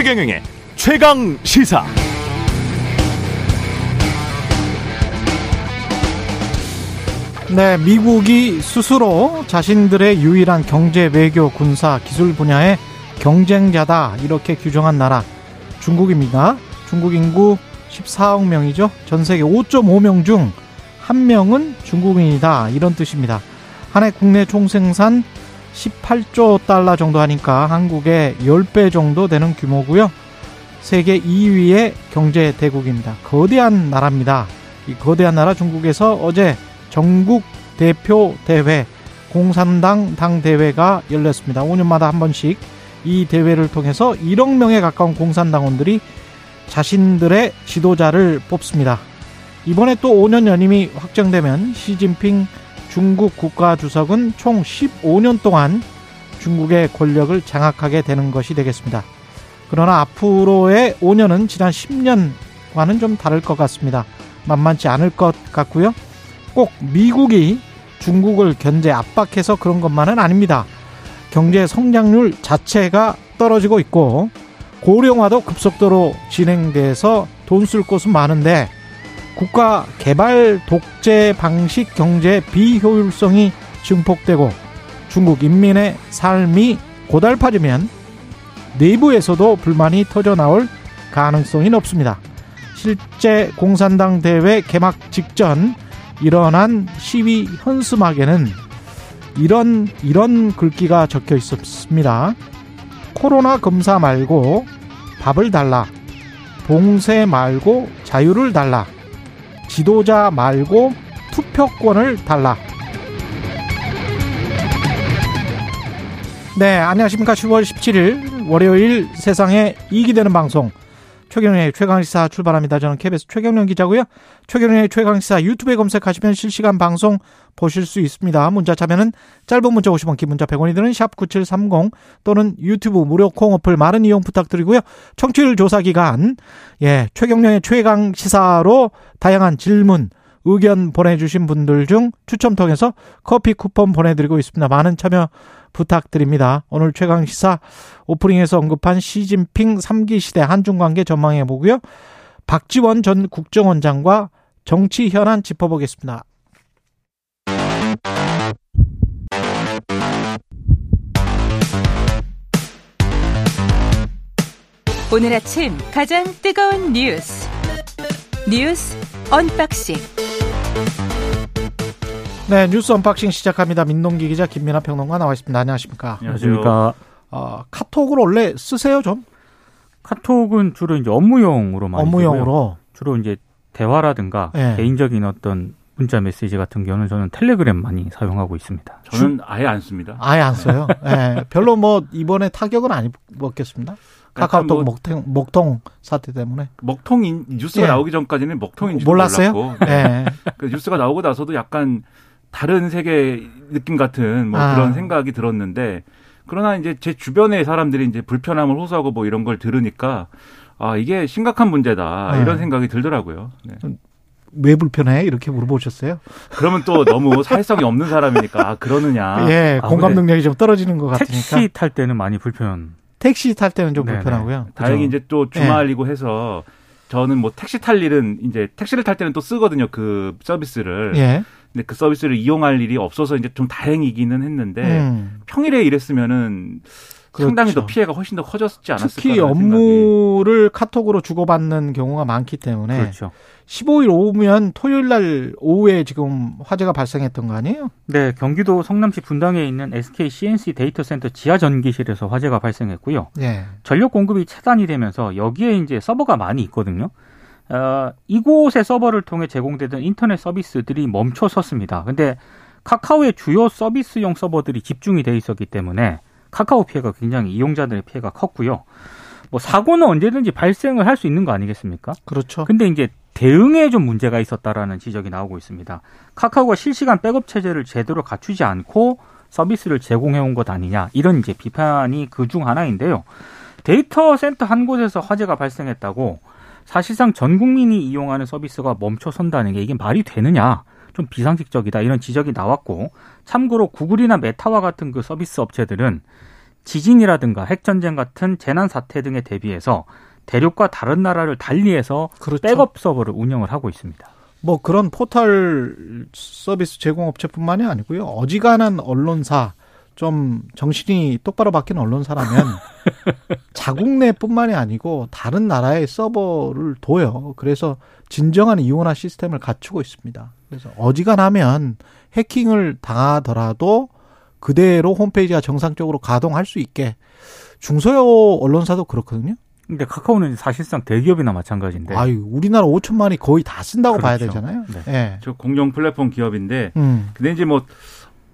최경영의 최강 시사. 네, 미국이 스스로 자신들의 유일한 경제, 외교, 군사, 기술 분야의 경쟁자다 이렇게 규정한 나라 중국입니다. 중국 인구 14억 명이죠. 전 세계 5.5명 중한 명은 중국인이다 이런 뜻입니다. 한해 국내 총생산 18조 달러 정도 하니까 한국의 10배 정도 되는 규모고요. 세계 2위의 경제 대국입니다. 거대한 나라입니다. 이 거대한 나라 중국에서 어제 전국 대표 대회 공산당 당 대회가 열렸습니다. 5년마다 한 번씩 이 대회를 통해서 1억 명에 가까운 공산당원들이 자신들의 지도자를 뽑습니다. 이번에 또 5년 연임이 확정되면 시진핑 중국 국가주석은 총 15년 동안 중국의 권력을 장악하게 되는 것이 되겠습니다. 그러나 앞으로의 5년은 지난 10년과는 좀 다를 것 같습니다. 만만치 않을 것 같고요. 꼭 미국이 중국을 견제 압박해서 그런 것만은 아닙니다. 경제 성장률 자체가 떨어지고 있고 고령화도 급속도로 진행돼서 돈 쓸 곳은 많은데 국가 개발 독재 방식 경제 비효율성이 증폭되고 중국 인민의 삶이 고달파지면 내부에서도 불만이 터져 나올 가능성이 높습니다. 실제 공산당 대회 개막 직전 일어난 시위 현수막에는 이런 이런 글귀가 적혀 있었습니다. 코로나 검사 말고 밥을 달라. 봉쇄 말고 자유를 달라. 지도자 말고 투표권을 달라. 네, 안녕하십니까. 10월 17일 월요일 세상에 이익이 되는 방송 최경련의 최강시사 출발합니다. 저는 KBS 최경련 기자고요. 최경련의 최강시사 유튜브에 검색하시면 실시간 방송 보실 수 있습니다. 문자 참여는 짧은 문자 50원, 긴 문자 100원이 드는 샵 9730 또는 유튜브 무료 콩 어플 많은 이용 부탁드리고요. 청취율 조사 기간 예, 최경련의 최강 시사로 다양한 질문 의견 보내주신 분들 중 추첨 통해서 커피 쿠폰 보내드리고 있습니다. 많은 참여 부탁드립니다. 오늘 최강 시사 오프닝에서 언급한 시진핑 3기 시대 한중 관계 전망해 보고요. 박지원 전 국정원장과 정치 현안 짚어보겠습니다. 오늘 아침 가장 뜨거운 뉴스 뉴스 unboxing 네, 뉴스 unboxing 시작합니다. 민동기 기자 김민아 평론가 나와 있습니다. 안녕하십니까? 안녕하십니까? 어, 카톡을 원래 쓰세요, 좀? 카톡은 주로 이제 업무용으로 많이 업무용으로 쓰고요. 주로 이제 대화라든가 네. 개인적인 어떤 문자 메시지 같은 경우는 저는 텔레그램 많이 사용하고 있습니다. 저는 아예 안 씁니다. 아예 안 써요. 예, 별로 뭐 이번에 타격은 안 입었겠습니다. 카카오톡 뭐- 먹통, 먹통 사태 때문에. 먹통인 뉴스가 예. 나오기 전까지는 먹통인 줄 몰랐어요? 몰랐고 예. 그 뉴스가 나오고 나서도 약간 다른 세계 느낌 같은 뭐 아. 그런 생각이 들었는데 그러나 이제 제 주변의 사람들이 이제 불편함을 호소하고 뭐 이런 걸 들으니까 아 이게 심각한 문제다 네. 이런 생각이 들더라고요. 네. 왜 불편해? 이렇게 물어보셨어요? 그러면 또 너무 사회성이 없는 사람이니까 아, 그러느냐. 예, 아, 공감 능력이 좀 떨어지는 것 같으니까. 택시 탈 때는 많이 불편. 택시 탈 때는 좀 네네. 불편하고요. 다행히 그죠? 이제 또 주말이고 해서 저는 뭐 택시 탈 일은 이제 택시를 탈 때는 또 쓰거든요 그 서비스를. 예. 근데 그 서비스를 이용할 일이 없어서 이제 좀 다행이기는 했는데 음, 평일에 일했으면은 상당히 그렇죠. 더 피해가 훨씬 더 커졌지 않았을까 특히 업무를 카톡으로 주고받는 경우가 많기 때문에 그렇죠. 15일 오후면 토요일 날 오후에 지금 화재가 발생했던 거 아니에요? 네, 경기도 성남시 분당에 있는 SK C&C 데이터 센터 지하 전기실에서 화재가 발생했고요. 예. 전력 공급이 차단이 되면서 여기에 이제 서버가 많이 있거든요. 어, 이곳의 서버를 통해 제공되던 인터넷 서비스들이 멈춰 섰습니다. 근데 카카오의 주요 서비스용 서버들이 집중이 돼 있었기 때문에 카카오 피해가 굉장히 이용자들의 피해가 컸고요. 뭐 사고는 언제든지 발생을 할 수 있는 거 아니겠습니까? 그렇죠. 근데 이제 대응에 좀 문제가 있었다라는 지적이 나오고 있습니다. 카카오가 실시간 백업 체제를 제대로 갖추지 않고 서비스를 제공해 온 것 아니냐 이런 이제 비판이 그 중 하나인데요. 데이터 센터 한 곳에서 화재가 발생했다고 사실상 전 국민이 이용하는 서비스가 멈춰 선다는 게 이게 말이 되느냐 좀 비상식적이다 이런 지적이 나왔고 참고로 구글이나 메타와 같은 그 서비스 업체들은 지진이라든가 핵전쟁 같은 재난 사태 등에 대비해서 대륙과 다른 나라를 달리해서 그렇죠. 백업 서버를 운영을 하고 있습니다. 뭐 그런 포털 서비스 제공업체뿐만이 아니고요. 어지간한 언론사 좀 정신이 똑바로 박힌 언론사라면 자국 내뿐만이 아니고 다른 나라의 서버를 둬요. 그래서 진정한 이원화 시스템을 갖추고 있습니다. 그래서 어지간하면 해킹을 당하더라도 그대로 홈페이지가 정상적으로 가동할 수 있게 중소형 언론사도 그렇거든요. 근데 카카오는 사실상 대기업이나 마찬가지인데. 아유, 우리나라 5천만이 거의 다 쓴다고 봐야 네. 그렇죠. 되잖아요. 네. 예. 저 공룡 플랫폼 기업인데 음. 근데 이제 뭐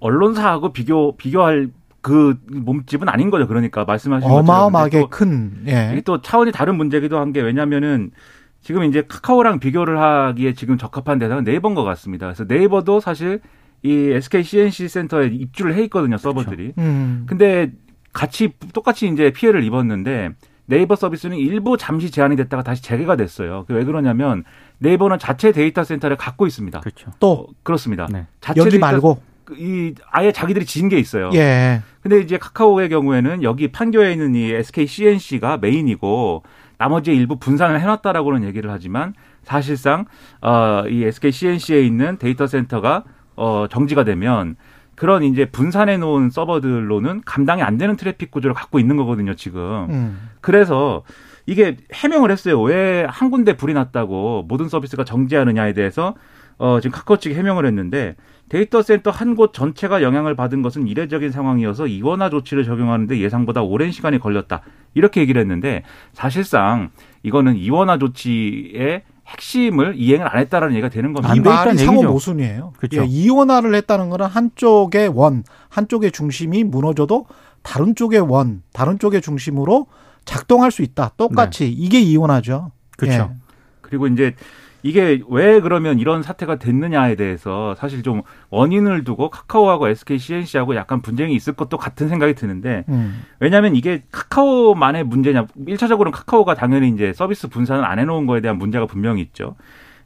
언론사하고 비교 비교할 그 몸집은 아닌 거죠. 그러니까 말씀하신 것처럼 어마어마하게 또큰 예. 이게 또 차원이 다른 문제기도 한 게 왜냐면은 지금 이제 카카오랑 비교를 하기에 지금 적합한 대상은 네이버인 것 같습니다. 그래서 네이버도 사실 이 SK CNC 센터에 입주를 해 있거든요, 서버들이. 음. 근데 같이 똑같이 이제 피해를 입었는데 네이버 서비스는 일부 잠시 제한이 됐다가 다시 재개가 됐어요. 왜 그러냐면 네이버는 자체 데이터 센터를 갖고 있습니다. 그렇죠. 또 어, 그렇습니다. 네. 자체 여기 데이터 말고 이 아예 자기들이 지은 게 있어요. 예. 근데 이제 카카오의 경우에는 여기 판교에 있는 이 SK C&C가 메인이고 나머지 일부 분산을 해놨다라고는 얘기를 하지만 사실상 어이 SK C&C에 있는 데이터 센터가 어 정지가 되면 그런 이제 분산해 놓은 서버들로는 감당이 안 되는 트래픽 구조를 갖고 있는 거거든요, 지금. 음. 그래서 이게 해명을 했어요. 왜 한 군데 불이 났다고 모든 서비스가 정지하느냐에 대해서 어, 지금 카카오 측이 해명을 했는데 데이터 센터 한 곳 전체가 영향을 받은 것은 이례적인 상황이어서 이원화 조치를 적용하는데 예상보다 오랜 시간이 걸렸다. 이렇게 얘기를 했는데 사실상 이거는 이원화 조치의 핵심을 이행을 안 했다라는 얘기가 되는 겁니다. 이 말이 상호. 모순이에요. 그렇죠. 예, 이원화를 했다는 거는 한쪽의 원, 한쪽의 중심이 무너져도 다른 쪽의 원, 다른 쪽의 중심으로 작동할 수 있다. 똑같이 이게 이원화죠. 그렇죠. 예. 그리고 이제 이게 왜 그러면 이런 사태가 됐느냐에 대해서 사실 좀 원인을 두고 카카오하고 SK CNC하고 약간 분쟁이 있을 것도 같은 생각이 드는데 음. 왜냐하면 이게 카카오만의 문제냐 일차적으로는 카카오가 당연히 이제 서비스 분산을 안 해놓은 거에 대한 문제가 분명히 있죠.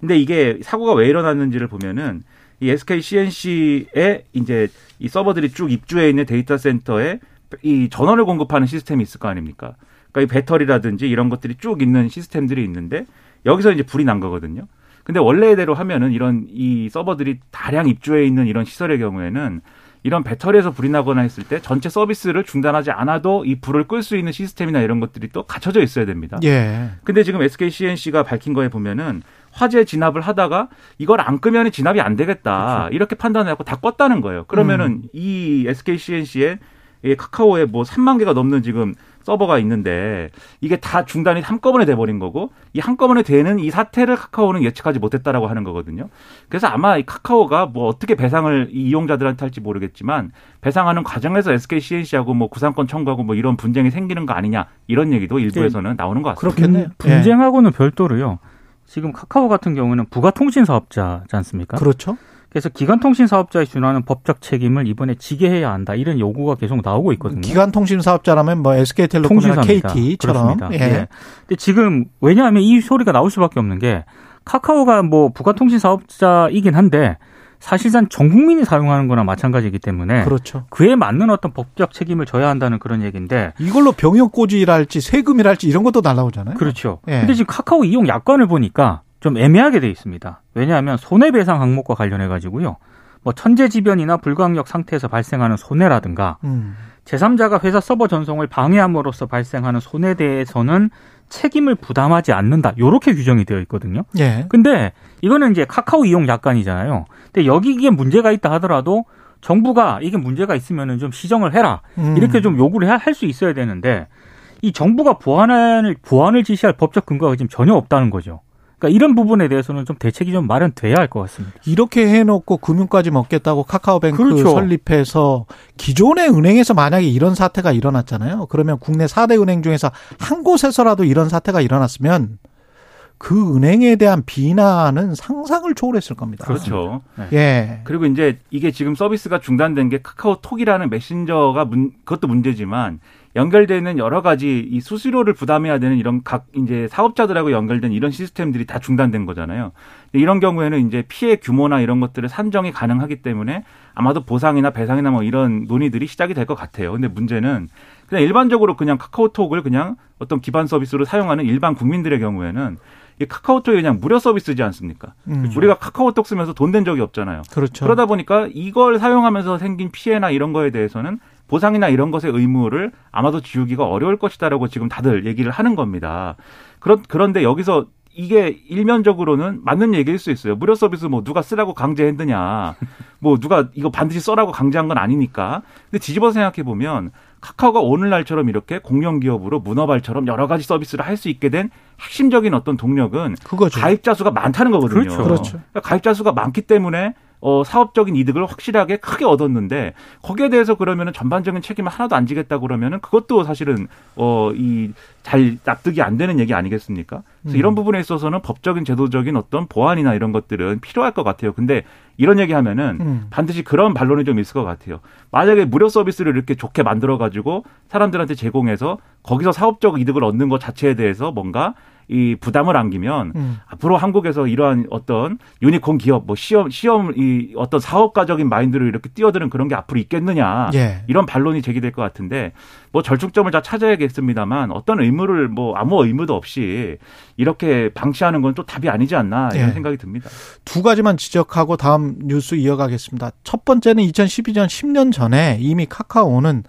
근데 이게 사고가 왜 일어났는지를 보면은 이 SK CNC에 이제 이 서버들이 쭉 입주해 있는 데이터 센터에 이 전원을 공급하는 시스템이 있을 거 아닙니까? 그러니까 이 배터리라든지 이런 것들이 쭉 있는 시스템들이 있는데 여기서 이제 불이 난 거거든요. 근데 원래대로 하면은 이런 이 서버들이 다량 입주해 있는 이런 시설의 경우에는 이런 배터리에서 불이 나거나 했을 때 전체 서비스를 중단하지 않아도 이 불을 끌 수 있는 시스템이나 이런 것들이 또 갖춰져 있어야 됩니다. 예. 근데 지금 SK CNC가 밝힌 거에 보면은 화재 진압을 하다가 이걸 안 끄면 진압이 안 되겠다 이렇게 판단해갖고 다 껐다는 거예요. 그러면은 이 CNC에 이 카카오에 뭐 3만 개가 넘는 지금 서버가 있는데 이게 다 중단이 한꺼번에 돼버린 거고 이 한꺼번에 되는 이 사태를 카카오는 예측하지 못했다라고 하는 거거든요. 그래서 아마 이 카카오가 뭐 어떻게 배상을 이 이용자들한테 할지 모르겠지만 배상하는 과정에서 SK CNC하고 뭐 구상권 청구하고 뭐 이런 분쟁이 생기는 거 아니냐 이런 얘기도 일부에서는 나오는 것 같습니다. 그렇겠네요. 분- 분쟁하고는 별도로요. 지금 카카오 같은 경우는 부가통신 사업자지 않습니까? 그렇죠. 그래서 기간통신 사업자에 준하는 법적 책임을 이번에 지게 해야 한다. 이런 요구가 계속 나오고 있거든요. 기간통신 사업자라면 뭐 SK텔레콤이나. KT처럼 그렇습니다. 예. 예. 근데 지금 왜냐하면 이 소리가 나올 수밖에 없는 게 카카오가 뭐 부가통신 사업자이긴 한데 사실상 전 국민이 사용하는 거나 마찬가지이기 때문에 그렇죠. 그에 맞는 어떤 법적 책임을 져야 한다는 그런 얘기인데 이걸로 병역 고지랄지 세금이랄지 이런 것도 날라오잖아요. 그렇죠. 예. 근데 지금 카카오 이용 약관을 보니까 좀 애매하게 돼 있습니다. 왜냐하면 손해배상 항목과 관련해 가지고요. 뭐 천재지변이나 불가항력 상태에서 발생하는 손해라든가 음. 제3자가 회사 서버 전송을 방해함으로써 발생하는 손해에 대해서는 책임을 부담하지 않는다. 요렇게 규정이 되어 있거든요. 예. 근데 이거는 이제 카카오 이용 약관이잖아요. 근데 여기 이게 문제가 있다 하더라도 정부가 이게 문제가 있으면은 좀 시정을 해라. 음. 이렇게 좀 요구를 할 수 있어야 되는데 이 정부가 보완을 보완을 지시할 법적 근거가 지금 전혀 없다는 거죠. 그러니까 이런 부분에 대해서는 좀 대책이 좀 마련돼야 할 것 같습니다. 이렇게 해놓고 금융까지 먹겠다고 카카오뱅크 그렇죠. 설립해서 기존의 은행에서 만약에 이런 사태가 일어났잖아요. 그러면 국내 4대 은행 중에서 한 곳에서라도 이런 사태가 일어났으면 그 은행에 대한 비난은 상상을 초월했을 겁니다. 그렇죠. 예. 그리고 이제 이게 지금 서비스가 중단된 게 카카오톡이라는 메신저가 문, 그것도 문제지만 연결되어 있는 여러 가지 이 수수료를 부담해야 되는 이런 각 이제 사업자들하고 연결된 이런 시스템들이 다 중단된 거잖아요. 이런 경우에는 이제 피해 규모나 이런 것들을 산정이 가능하기 때문에 아마도 보상이나 배상이나 뭐 이런 논의들이 시작이 될 것 같아요. 근데 문제는 그냥 일반적으로 그냥 카카오톡을 그냥 어떤 기반 서비스로 사용하는 일반 국민들의 경우에는 이 카카오톡이 그냥 무료 서비스지 않습니까? 음. 우리가 카카오톡 쓰면서 돈 낸 적이 없잖아요. 그렇죠. 그러다 보니까 이걸 사용하면서 생긴 피해나 이런 거에 대해서는 보상이나 이런 것의 의무를 아마도 지우기가 어려울 것이다라고 지금 다들 얘기를 하는 겁니다. 그런 그런데 여기서 이게 일면적으로는 맞는 얘기일 수 있어요. 무료 서비스 뭐 누가 쓰라고 강제했느냐. 뭐 누가 이거 반드시 써라고 강제한 건 아니니까. 근데 뒤집어 생각해 보면 카카오가 오늘날처럼 이렇게 공영 기업으로 문어발처럼 여러 가지 서비스를 할 수 있게 된 핵심적인 어떤 동력은 그거죠. 가입자 수가 많다는 거거든요. 그렇죠. 그렇죠. 그러니까 가입자 수가 많기 때문에 어, 사업적인 이득을 확실하게 크게 얻었는데 거기에 대해서 그러면은 전반적인 책임을 하나도 안 지겠다 그러면은 그것도 사실은 어, 이 잘 납득이 안 되는 얘기 아니겠습니까? 그래서 음. 이런 부분에 있어서는 법적인 제도적인 어떤 보완이나 이런 것들은 필요할 것 같아요. 근데 이런 얘기 하면은 음. 반드시 그런 반론이 좀 있을 것 같아요. 만약에 무료 서비스를 이렇게 좋게 만들어 가지고 사람들한테 제공해서 거기서 사업적 이득을 얻는 것 자체에 대해서 뭔가 이 부담을 안기면 음. 앞으로 한국에서 이러한 어떤 유니콘 기업 뭐 시험 시험 이 어떤 사업가적인 마인드를 이렇게 뛰어드는 그런 게 앞으로 있겠느냐 예. 이런 반론이 제기될 것 같은데 뭐 절충점을 다 찾아야겠습니다만 어떤 의무를 뭐 아무 의무도 없이 이렇게 방치하는 건 또 답이 아니지 않나 이런 예. 생각이 듭니다. 두 가지만 지적하고 다음 뉴스 이어가겠습니다. 첫 번째는 2012년 10년 전에 이미 카카오는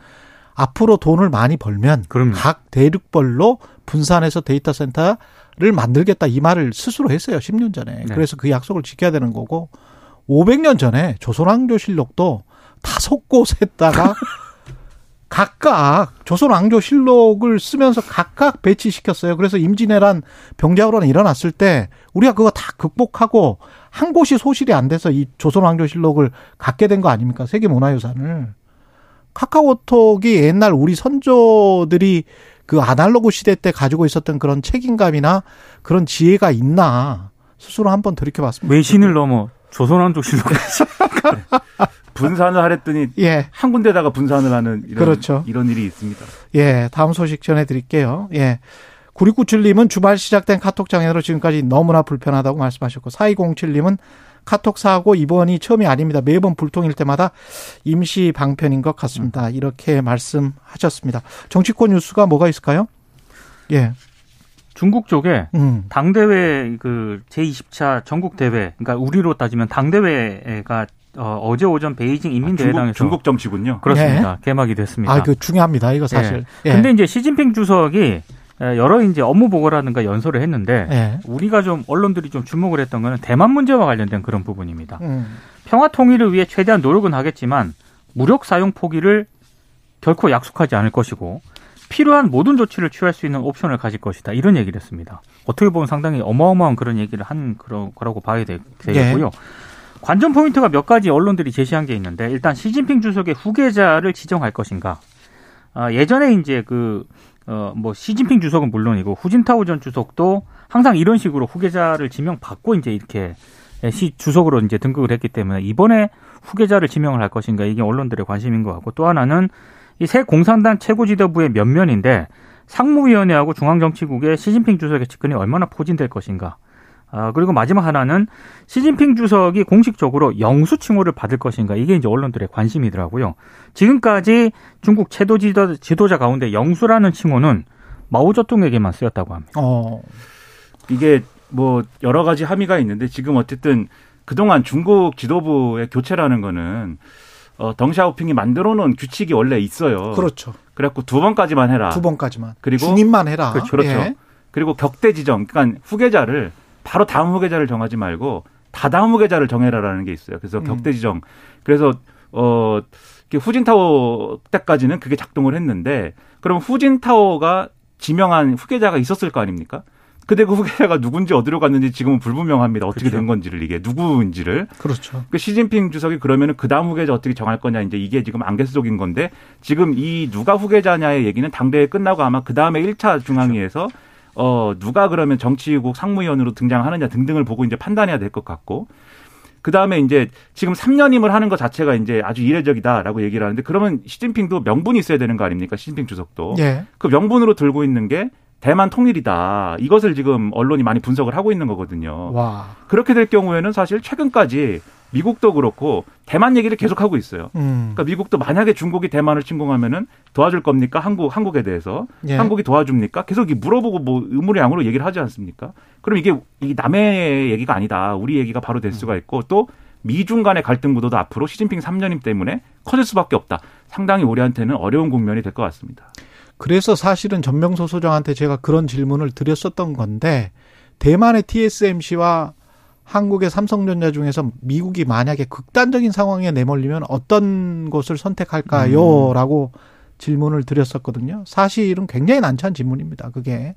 앞으로 돈을 많이 벌면 그럼요. 각 대륙별로 분산해서 데이터 센터를 만들겠다 이 말을 스스로 했어요. 10년 전에. 네. 그래서 그 약속을 지켜야 되는 거고 500년 전에 조선왕조실록도 다섯 곳에다가 각각 조선왕조실록을 쓰면서 각각 배치시켰어요. 그래서 임진왜란 병자호란이 일어났을 때 우리가 그거 다 극복하고 한 곳이 소실이 안 돼서 이 조선왕조실록을 갖게 된 거 아닙니까? 세계문화유산을. 카카오톡이 옛날 우리 선조들이 그 아날로그 시대 때 가지고 있었던 그런 책임감이나 그런 지혜가 있나 스스로 한번 들이켜봤습니다. 외신을 넘어 조선왕조 실록까지. 분산을 하랬더니 예, 한 군데다가 분산을 하는 이런 그렇죠. 이런 일이 있습니다. 예, 다음 소식 전해드릴게요. 예. 9697님은 주말 시작된 카톡 장애로 지금까지 너무나 불편하다고 말씀하셨고, 4207님은 카톡 사고 이번이 처음이 아닙니다. 매번 불통일 때마다 임시 방편인 것 같습니다. 이렇게 말씀하셨습니다. 정치권 뉴스가 뭐가 있을까요? 예, 중국 쪽에 음, 당대회 그 제20차 전국 대회, 그러니까 우리로 따지면 당대회가 어, 제 오전 베이징 아, 인민대회당에서 중국, 중국 정치군요. 그렇습니다. 개막이 됐습니다. 아, 그 중요합니다. 이거 사실. 예. 근데 이제 시진핑 주석이 여러 이제 업무 보고라든가 연설을 했는데 예. 우리가 좀 언론들이 좀 주목을 했던 거는 대만 문제와 관련된 그런 부분입니다. 음, 평화 통일을 위해 최대한 노력은 하겠지만 무력 사용 포기를 결코 약속하지 않을 것이고 필요한 모든 조치를 취할 수 있는 옵션을 가질 것이다. 이런 얘기를 했습니다. 어떻게 보면 상당히 어마어마한 그런 얘기를 한 그런 거라고 봐야 되, 되겠고요. 관전 포인트가 몇 가지 언론들이 제시한 게 있는데 일단 시진핑 주석의 후계자를 지정할 것인가. 아, 예전에 이제 그 어, 뭐, 시진핑 주석은 물론이고, 후진타오 전 주석도 항상 이런 식으로 후계자를 지명받고 이제 이렇게 시 주석으로 이제 등극을 했기 때문에 이번에 후계자를 지명을 할 것인가 이게 언론들의 관심인 것 같고 또 하나는 이 새 공산당 최고 지도부의 면면인데 상무위원회하고 중앙정치국의 시진핑 주석의 측근이 얼마나 포진될 것인가. 아, 그리고 마지막 하나는 시진핑 주석이 공식적으로 영수 칭호를 받을 것인가. 이게 이제 언론들의 관심이더라고요. 지금까지 중국 최도 지도, 지도자 가운데 영수라는 칭호는 마오쩌둥에게만 쓰였다고 합니다. 어, 이게 뭐 여러 가지 함의가 있는데 지금 어쨌든 그동안 중국 지도부의 교체라는 거는 어, 덩샤오핑이 만들어 놓은 규칙이 원래 있어요. 그렇죠. 그래갖고 두 번까지만 해라. 두 번까지만. 그리고 중임만 해라. 그렇죠. 그렇죠. 예. 그리고 격대 지정, 그러니까 후계자를 바로 다음 후계자를 정하지 말고 다다음 후계자를 정해라라는 게 있어요. 그래서 음. 격대 지정. 그래서 어 이렇게 후진타오 때까지는 그게 작동을 했는데 그럼 후진타오가 지명한 후계자가 있었을 거 아닙니까? 근데 그 후계자가 누군지 어디로 갔는지 지금은 불분명합니다. 어떻게 그렇죠. 된 건지를 이게 누구인지를. 그렇죠. 그 시진핑 주석이 그러면은 그 다음 후계자 어떻게 정할 거냐 이제 이게 지금 안개수적인 건데 지금 이 누가 후계자냐의 얘기는 당대회 끝나고 아마 그 다음에 1차 중앙위에서 어 누가 그러면 정치국 상무위원으로 등장하느냐 등등을 보고 이제 판단해야 될 것 같고 그 다음에 이제 지금 3년임을 하는 것 자체가 이제 아주 이례적이다라고 얘기를 하는데 그러면 시진핑도 명분이 있어야 되는 거 아닙니까? 시진핑 주석도. 예. 그 명분으로 들고 있는 게 대만 통일이다. 이것을 지금 언론이 많이 분석을 하고 있는 거거든요. 와. 그렇게 될 경우에는 사실 최근까지 미국도 그렇고 대만 얘기를 계속 하고 있어요. 음. 그러니까 미국도 만약에 중국이 대만을 침공하면은 도와줄 겁니까? 한국 한국에 대해서 예. 한국이 도와줍니까? 계속 이 물어보고 뭐 의무의 양으로 얘기를 하지 않습니까? 그럼 이게 이 남의 얘기가 아니다. 우리 얘기가 바로 될 수가 있고 또 미중 간의 갈등 구도도 앞으로 시진핑 3년임 때문에 커질 수밖에 없다. 상당히 우리한테는 어려운 국면이 될 것 같습니다. 그래서 사실은 전명소 소장한테 제가 그런 질문을 드렸었던 건데 대만의 TSMC와 한국의 삼성전자 중에서 미국이 만약에 극단적인 상황에 내몰리면 어떤 곳을 선택할까요? 라고 질문을 드렸었거든요. 사실은 굉장히 난처한 질문입니다. 그게.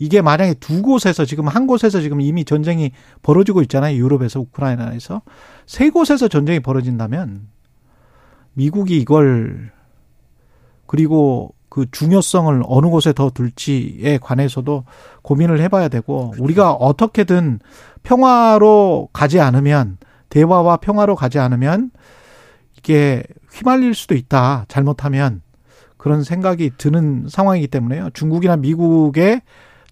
이게 만약에 두 곳에서 지금 한 곳에서 지금 이미 전쟁이 벌어지고 있잖아요. 유럽에서 우크라이나에서. 세 곳에서 전쟁이 벌어진다면 미국이 이걸 그리고 그 중요성을 어느 곳에 더 둘지에 관해서도 고민을 해봐야 되고 우리가 어떻게든 평화로 가지 않으면 대화와 평화로 가지 않으면 이게 휘말릴 수도 있다 잘못하면 그런 생각이 드는 상황이기 때문에요. 중국이나 미국의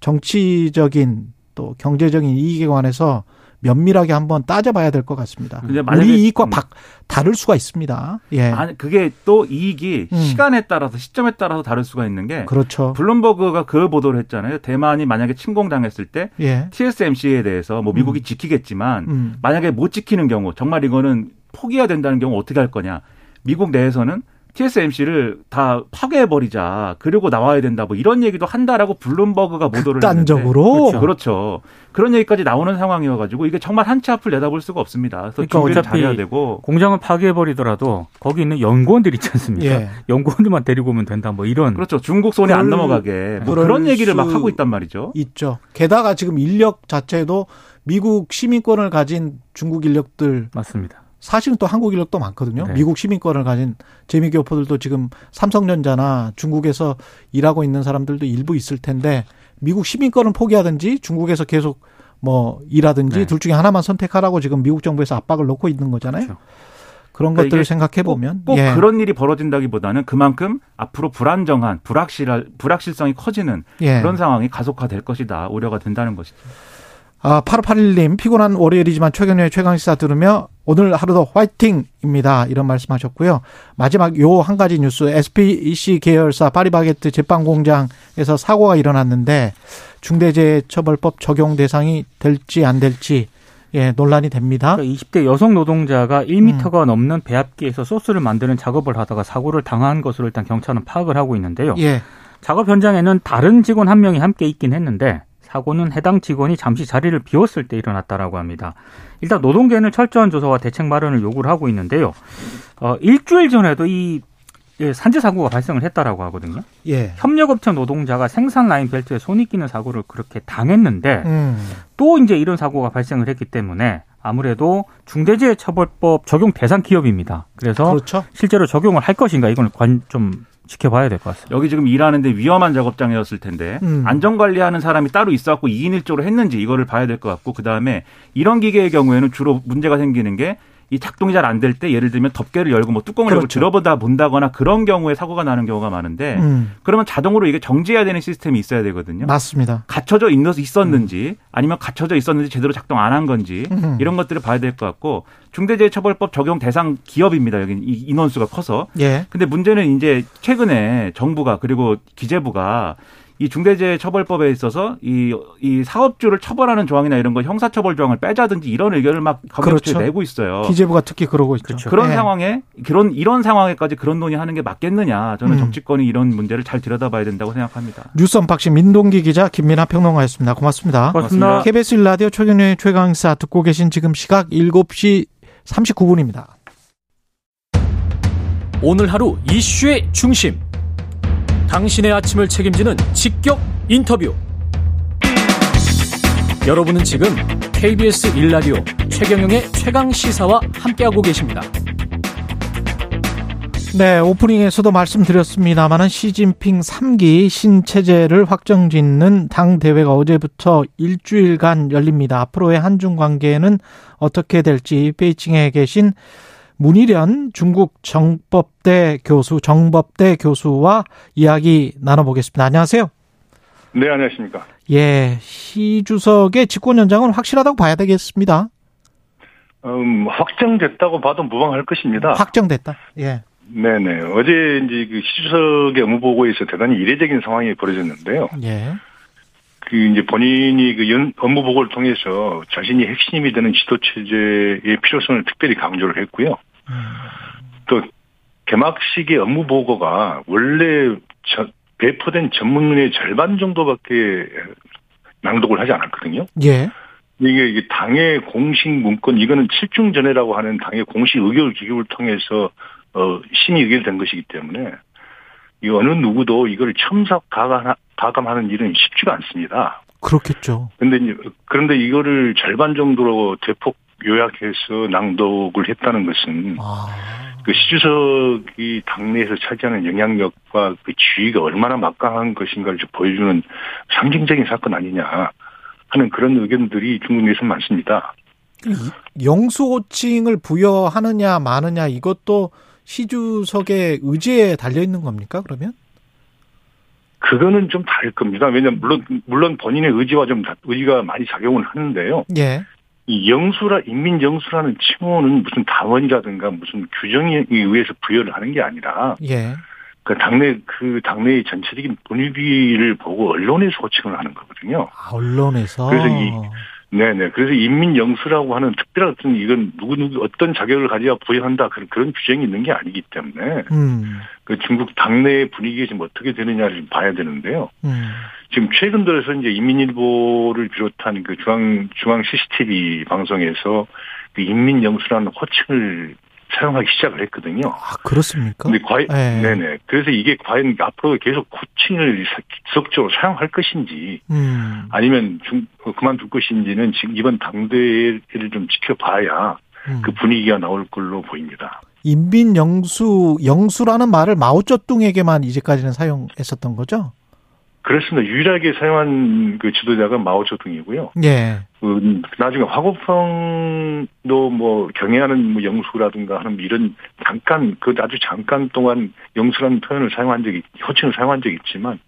정치적인 또 경제적인 이익에 관해서 면밀하게 한번 따져봐야 될 것 같습니다. 우리 이익과 음. 박, 다를 수가 있습니다. 예, 아니 그게 또 이익이 음. 시간에 따라서 시점에 따라서 다를 수가 있는 게 그렇죠. 블룸버그가 그 보도를 했잖아요. 대만이 만약에 침공당했을 때 예, TSMC에 대해서 뭐 미국이 지키겠지만 음, 만약에 못 지키는 경우 정말 이거는 포기해야 된다는 경우 어떻게 할 거냐. 미국 내에서는 TSMC를 다 파괴해버리자. 그리고 나와야 된다. 뭐 이런 얘기도 한다라고 블룸버그가 보도를 극단적으로? 그렇죠. 그렇죠. 그런 얘기까지 나오는 상황이어가지고 이게 정말 한치 앞을 내다볼 수가 없습니다. 그래서 그러니까 어차피 잘해야 되고 공장을 파괴해버리더라도 거기 있는 연구원들 있지 않습니까? 예. 연구원들만 데리고 오면 된다. 뭐 이런. 그렇죠. 중국 손에 안 그럴- 넘어가게 뭐 그런 얘기를 막수 하고 있단 말이죠. 있죠. 게다가 지금 인력 자체도 미국 시민권을 가진 중국 인력들 맞습니다. 사실은 또 한국 인력도 많거든요. 네. 미국 시민권을 가진 재미교포들도 지금 삼성전자나 중국에서 일하고 있는 사람들도 일부 있을 텐데 미국 시민권을 포기하든지 중국에서 계속 뭐 일하든지 네. 둘 중에 하나만 선택하라고 지금 미국 정부에서 압박을 놓고 있는 거잖아요. 그렇죠. 그런 그러니까 것들을 생각해 보면 꼭 예. 그런 일이 벌어진다기보다는 그만큼 앞으로 불안정한 불확실할 불확실성이 커지는 예. 그런 상황이 가속화될 것이다 우려가 된다는 것이죠. 아, 8581님, 피곤한 월요일이지만 최경련의 최강시사 들으며 오늘 하루도 화이팅입니다. 이런 말씀 하셨고요. 마지막 요 한 가지 뉴스, SPC 계열사 파리바게트 제빵 공장에서 사고가 일어났는데 중대재해처벌법 적용 대상이 될지 안 될지, 예, 논란이 됩니다. 그러니까 20대 여성 노동자가 1m가 넘는 배합기에서 소스를 만드는 작업을 하다가 사고를 당한 것으로 일단 경찰은 파악을 하고 있는데요. 예, 작업 현장에는 다른 직원 한 명이 함께 있긴 했는데 사고는 해당 직원이 잠시 자리를 비웠을 때 일어났다라고 합니다. 일단 노동계는 철저한 조사와 대책 마련을 요구를 하고 있는데요. 어, 일주일 전에도 이 예, 산재 사고가 발생을 했다라고 하거든요. 예. 협력업체 노동자가 생산 라인 벨트에 손이 끼는 사고를 그렇게 당했는데 음, 또 이제 이런 사고가 발생을 했기 때문에 아무래도 중대재해처벌법 적용 대상 기업입니다. 그래서 그렇죠. 실제로 적용을 할 것인가 이걸 관, 좀 지켜봐야 될 것 같습니다. 여기 지금 일하는데 위험한 작업장이었을 텐데 음. 안전관리하는 사람이 따로 있어갖고 2인 1조로 했는지 이거를 봐야 될 것 같고 그 다음에 이런 기계의 경우에는 주로 문제가 생기는 게 이 작동이 잘 안 될 때 예를 들면 덮개를 열고 뭐 뚜껑을 열고 그렇죠. 들어보다 본다거나 그런 경우에 사고가 나는 경우가 많은데 음, 그러면 자동으로 이게 정지해야 되는 시스템이 있어야 되거든요. 맞습니다. 있- 있었는지 아니면 갇혀져 있었는지 제대로 작동 안 한 건지 음. 이런 것들을 봐야 될 것 같고 중대재해처벌법 적용 대상 기업입니다. 여기 이 인원수가 커서. 예, 근데 문제는 이제 최근에 정부가 그리고 기재부가 이 중대재해처벌법에 있어서 이, 이 사업주를 처벌하는 조항이나 이런 거 형사처벌 조항을 빼자든지 이런 의견을 막 검찰에 그렇죠. 내고 있어요. 기재부가 특히 그러고 있죠. 그렇죠. 그런 예. 상황에 그런 이런 상황에까지 그런 논의하는 게 맞겠느냐? 저는 음. 정치권이 이런 문제를 잘 들여다봐야 된다고 생각합니다. 뉴스 언박싱 민동기 기자 김민하 평론가였습니다. 고맙습니다. 고맙습니다. KBS 1라디오 최경영의 최강시사 듣고 계신 지금 시각 7시 39분입니다. 오늘 하루 이슈의 중심. 당신의 아침을 책임지는 직격 인터뷰. 여러분은 지금 KBS 1라디오 최경영의 최강 시사와 함께하고 계십니다. 네, 오프닝에서도 말씀드렸습니다만은 시진핑 3기 신체제를 확정 짓는 당 대회가 어제부터 일주일간 열립니다. 앞으로의 한중 관계는 어떻게 될지 베이징에 계신 문희련 중국 정법대 교수, 정법대 교수와 이야기 나눠보겠습니다. 안녕하세요. 네, 안녕하십니까. 예, 시 주석의 집권 연장은 확실하다고 봐야 되겠습니다. 음, 확정됐다고 봐도 무방할 것입니다. 확정됐다. 예. 네네. 어제 이제 그 시 주석의 업무 보고에서 대단히 이례적인 상황이 벌어졌는데요. 예. 그 이제 본인이 그 연, 업무보고를 통해서 자신이 핵심이 되는 지도체제의 필요성을 특별히 강조를 했고요. 또 개막식의 업무보고가 원래 저, 배포된 전문문의 절반 정도밖에 낭독을 하지 않았거든요. 예. 이게, 이게 당의 공식 문건, 이거는 7중 전회라고 하는 당의 공식 의결 기구를 통해서 어, 신이 의결된 것이기 때문에 이 어느 누구도 이걸 첨삭 가감, 가감하는 일은 쉽지가 않습니다. 그렇겠죠. 근데 그런데 이거를 절반 정도로 대폭 요약해서 낭독을 했다는 것은 아. 그 시주석이 당내에서 차지하는 영향력과 그 지위가 얼마나 막강한 것인가를 좀 보여주는 상징적인 사건 아니냐 하는 그런 의견들이 중국 내에서 많습니다. 영수 호칭을 부여하느냐 마느냐 이것도 시주석의 의지에 달려 있는 겁니까? 그러면? 그거는 좀 다를 겁니다. 왜냐면 물론 물론 본인의 의지와 좀 의지가 많이 작용을 하는데요. 예. 이 영수라 인민 영수라는 칭호는 무슨 당원이라든가 무슨 규정에 의해서 부여를 하는 게 아니라 예. 그 당내 그 당내의 전체적인 분위기를 보고 언론에서 호칭을 하는 거거든요. 아, 언론에서. 그래서 이 네네. 그래서 인민 영수라고 하는 특별한 어떤 이건 누구 누구 어떤 자격을 가져야 부여한다 그런 그런 규정이 있는 게 아니기 때문에 음. 그 중국 당내 분위기가 지금 어떻게 되느냐를 좀 봐야 되는데요. 음. 지금 최근 들어서 이제 인민일보를 비롯한 그 중앙 중앙 CCTV 방송에서 그 인민 영수라는 호칭을 사용하기 시작을 했거든요. 아, 그렇습니까? 근데 과연 네. 네네. 그래서 이게 과연 앞으로 계속 호칭을 지속적으로 사용할 것인지 음. 아니면 중, 그만둘 것인지는 지금 이번 당대회를 좀 지켜봐야 음. 그 분위기가 나올 걸로 보입니다. 인민 영수 영수라는 말을 마오쩌둥에게만 이제까지는 사용했었던 거죠? 그렇습니다. 유일하게 사용한 그 지도자가 마오쩌둥이고요. 예. 그 나중에 화고평도 뭐 경애하는 뭐 영수라든가 하는 이런 잠깐 그 아주 잠깐 동안 영수라는 표현을 사용한 적이 호칭을 사용한 적이 있지만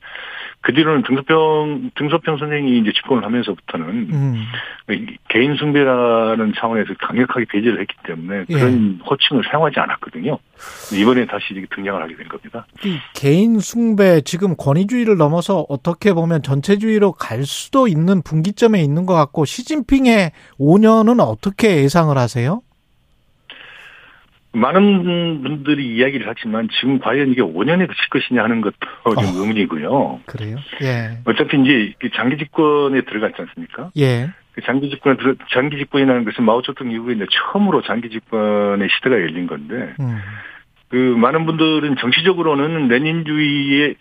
그 뒤로는 등소평 등소평 선생이 이제 집권을 하면서부터는 음. 개인 숭배라는 차원에서 강력하게 배제를 했기 때문에 예. 그런 호칭을 사용하지 않았거든요. 이번에 다시 등장을 하게 된 겁니다. 이 개인 숭배 지금 권위주의를 넘어서 어떻게 보면 전체주의로 갈 수도 있는 분기점에 있는 것 같고 시진핑의 5년은 어떻게 예상을 하세요? 많은 분들이 이야기를 하지만 지금 과연 이게 5년에 그칠 것이냐 하는 것도 좀 어. 의문이고요. 그래요? 예. 어차피 이제 그 장기 집권에 들어갔지 않습니까? 예. 그 장기 집권에 들어, 장기 집권이라는 것은 마오쩌둥 이후에 이제 처음으로 장기 집권의 시대가 열린 건데, 음. 그 많은 분들은 정치적으로는 레닌주의의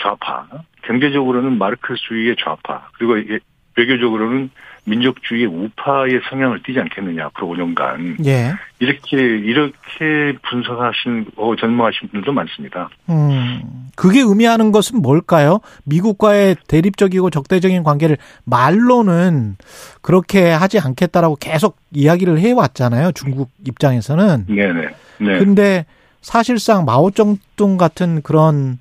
좌파, 경제적으로는 마르크스주의의 좌파, 그리고 이게 외교적으로는 민족주의의 우파의 성향을 띠지 않겠느냐 앞으로 5년간 예. 이렇게 이렇게 분석하신 어, 전망하신 분들도 많습니다. 음. 그게 의미하는 것은 뭘까요? 미국과의 대립적이고 적대적인 관계를 말로는 그렇게 하지 않겠다라고 계속 이야기를 해 왔잖아요. 중국 입장에서는. 네네. 네. 근데 사실상 마오쩌둥 같은 그런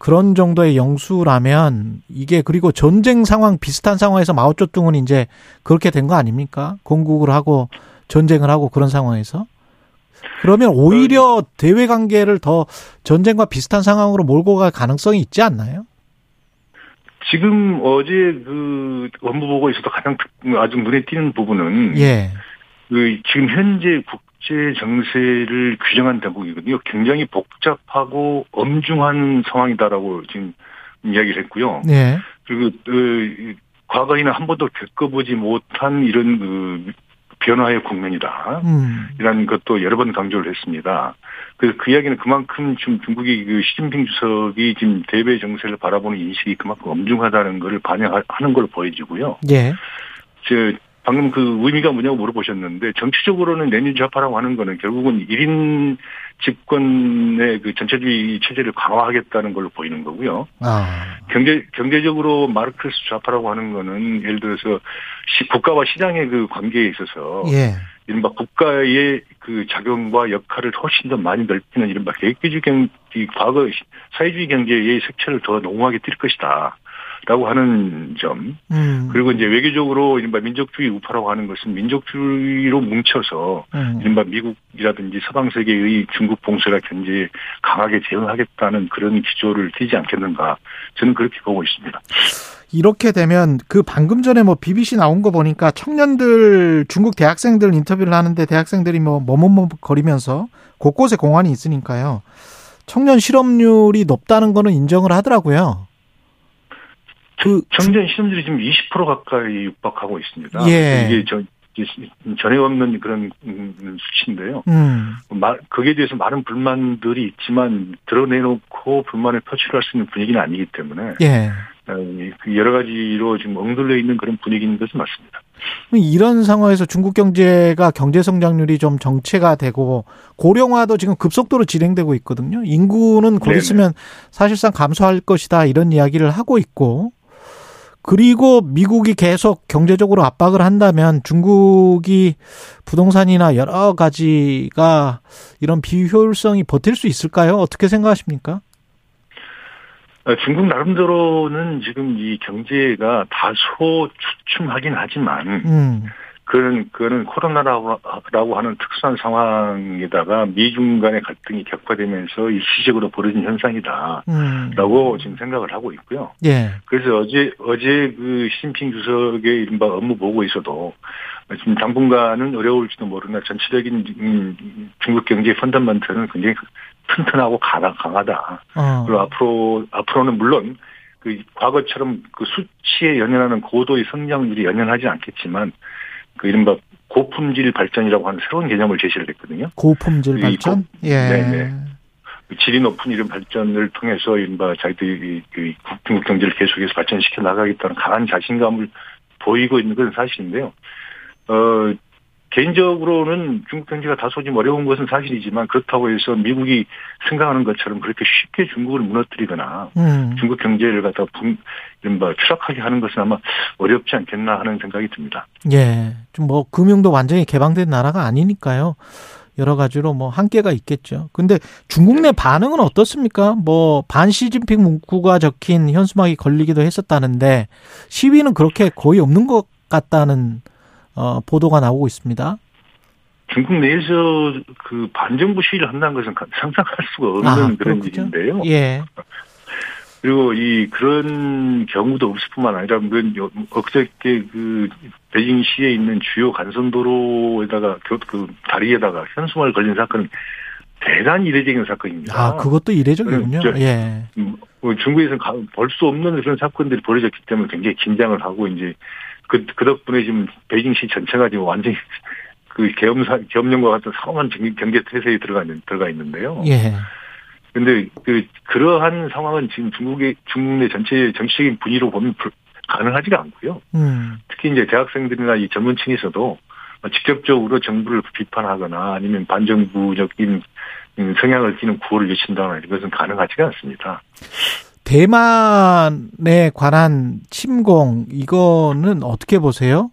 그런 정도의 영수라면 이게 그리고 전쟁 상황 비슷한 상황에서 마오쩌둥은 이제 그렇게 된 거 아닙니까? 공국을 하고 전쟁을 하고 그런 상황에서 그러면 오히려 대외 관계를 더 전쟁과 비슷한 상황으로 몰고 갈 가능성이 있지 않나요? 지금 어제 그 업무 보고에서도 가장 특- 아주 눈에 띄는 부분은 예. 그 지금 현재 국 제 정세를 규정한 대목이거든요. 굉장히 복잡하고 엄중한 상황이다라고 지금 이야기를 했고요. 예. 그리고 그 과거에는 한 번도 겪어보지 못한 이런 그 변화의 국면이다. 음. 이라는 것도 여러 번 강조를 했습니다. 그래서 그 이야기는 그만큼 지금 중국이 그 시진핑 주석이 지금 대외 정세를 바라보는 인식이 그만큼 엄중하다는 것을 반영하는 걸로 보여지고요. 예. 저 방금 그 의미가 뭐냐고 물어보셨는데 정치적으로는 내년 좌파라고 하는 거는 결국은 1인 집권의 그 전체주의 체제를 강화하겠다는 걸로 보이는 거고요. 아. 경제 경제적으로 마르크스 좌파라고 하는 거는 예를 들어서 시, 국가와 시장의 그 관계에 있어서 예. 이른바 국가의 그 작용과 역할을 훨씬 더 많이 넓히는 이른바 계획주의 경, 이 과거 사회주의 경제의 색채를 더 농후하게 띌 것이다. 라고 하는 점. 음. 그리고 이제 외교적으로 이른바 민족주의 우파라고 하는 것은 민족주의로 뭉쳐서 음. 이른바 미국이라든지 서방 세계의 중국 봉쇄라 견제에 강하게 대응하겠다는 그런 기조를 띠지 않겠는가. 저는 그렇게 보고 있습니다. 이렇게 되면 그 방금 전에 뭐 BBC 나온 거 보니까 청년들 중국 대학생들 인터뷰를 하는데 대학생들이 뭐 머뭇머뭇거리면서 곳곳에 공안이 있으니까요. 청년 실업률이 높다는 거는 인정을 하더라고요. 그 청년 실업률이 지금 20% 가까이 육박하고 있습니다. 예. 이게 저 전에 없는 그런 음, 수치인데요. 음. 마- 거기에 대해서 많은 불만들이 있지만 드러내놓고 불만을 표출할 수 있는 분위기는 아니기 때문에 예. 어, 그 여러 가지로 지금 엉들려 있는 그런 분위기인 것은 맞습니다. 이런 상황에서 중국 경제가 경제 성장률이 좀 정체가 되고 고령화도 지금 급속도로 진행되고 있거든요. 인구는 곧 네네. 있으면 사실상 감소할 것이다 이런 이야기를 하고 있고 그리고 미국이 계속 경제적으로 압박을 한다면 중국이 부동산이나 여러 가지가 이런 비효율성이 버틸 수 있을까요? 어떻게 생각하십니까? 어, 중국 나름대로는 지금 이 경제가 다소 주춤하긴 하지만 음, 그런 그거는 코로나라고 라고 하는 특수한 상황에다가 미중 간의 갈등이 격화되면서 일시적으로 벌어진 현상이다라고 음, 지금 생각을 하고 있고요. 예, 그래서 어제 어제 그 시진핑 주석의 이른바 업무 보고에서도 지금 당분간은 어려울지도 모르나 전체적인 음, 중국 경제 펀더먼트는 굉장히 튼튼하고 강하- 강하다. 어, 그리고 앞으로 앞으로는 물론 그 과거처럼 그 수치에 연연하는 고도의 성장률이 연연하지 않겠지만 그 이른바 고품질 발전이라고 하는 새로운 개념을 제시를 했거든요. 고품질 이 발전, 고- 예, 네네. 그 질이 높은 이런 발전을 통해서 이른바 자기들이 그 중국 경제를 계속해서 발전시켜 나가겠다는 강한 자신감을 보이고 있는 것은 사실인데요. 어, 개인적으로는 중국 경제가 다소 좀 어려운 것은 사실이지만 그렇다고 해서 미국이 생각하는 것처럼 그렇게 쉽게 중국을 무너뜨리거나 음. 중국 경제를 갖다 분, 이른바 추락하게 하는 것은 아마 어렵지 않겠나 하는 생각이 듭니다. 예. 좀 뭐 금융도 완전히 개방된 나라가 아니니까요. 여러 가지로 뭐 한계가 있겠죠. 근데 중국 내 반응은 어떻습니까? 뭐 반 시진핑 문구가 적힌 현수막이 걸리기도 했었다는데 시위는 그렇게 거의 없는 것 같다는 어 보도가 나오고 있습니다. 중국 내에서 그 반정부 시위를 한다는 것은 가- 상상할 수가 없는 아, 그런. 일인데요. 예. 그리고 이 그런 경우도 없을 뿐만 아니라 그 요- 엊그저께 그 베이징시에 있는 주요 간선도로에다가 교- 그 다리에다가 현수막을 걸린 사건은 대단히 이례적인 사건입니다. 아, 그것도 이례적이군요. 저- 예. 음, 뭐 중국에서는 볼 수 없는 그런 사건들이 벌어졌기 때문에 굉장히 긴장을 하고 이제 그, 그 덕분에 지금 베이징시 전체가 지금 완전히 그 계엄사, 계엄령과 같은 상황한 경- 경제 태세에 들어가 있는, 들어가 있는데요. 예. 근데 그, 그러한 상황은 지금 중국의, 중국 내 전체 정치적인 분위기로 보면 불- 가능하지가 않고요. 음. 특히 이제 대학생들이나 이 전문층에서도 직접적으로 정부를 비판하거나 아니면 반정부적인 음, 성향을 띠는 구호를 외친다거나 이것은 가능하지가 않습니다. 대만에 관한 침공 이거는 어떻게 보세요?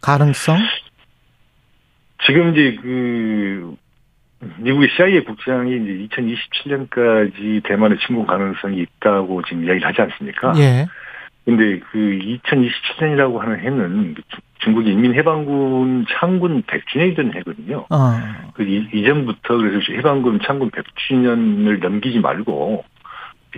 가능성? 지금 이제 그 미국의 CIA 국장이 이제 2027년까지 대만의 침공 가능성이 있다고 지금 이야기를 하지 않습니까? 예. 근데 그 2027년이라고 하는 해는 주- 중국의 인민해방군 창군 100주년이 된 해거든요. 어. 그 이, 이전부터 그래서 해방군 창군 100주년을 넘기지 말고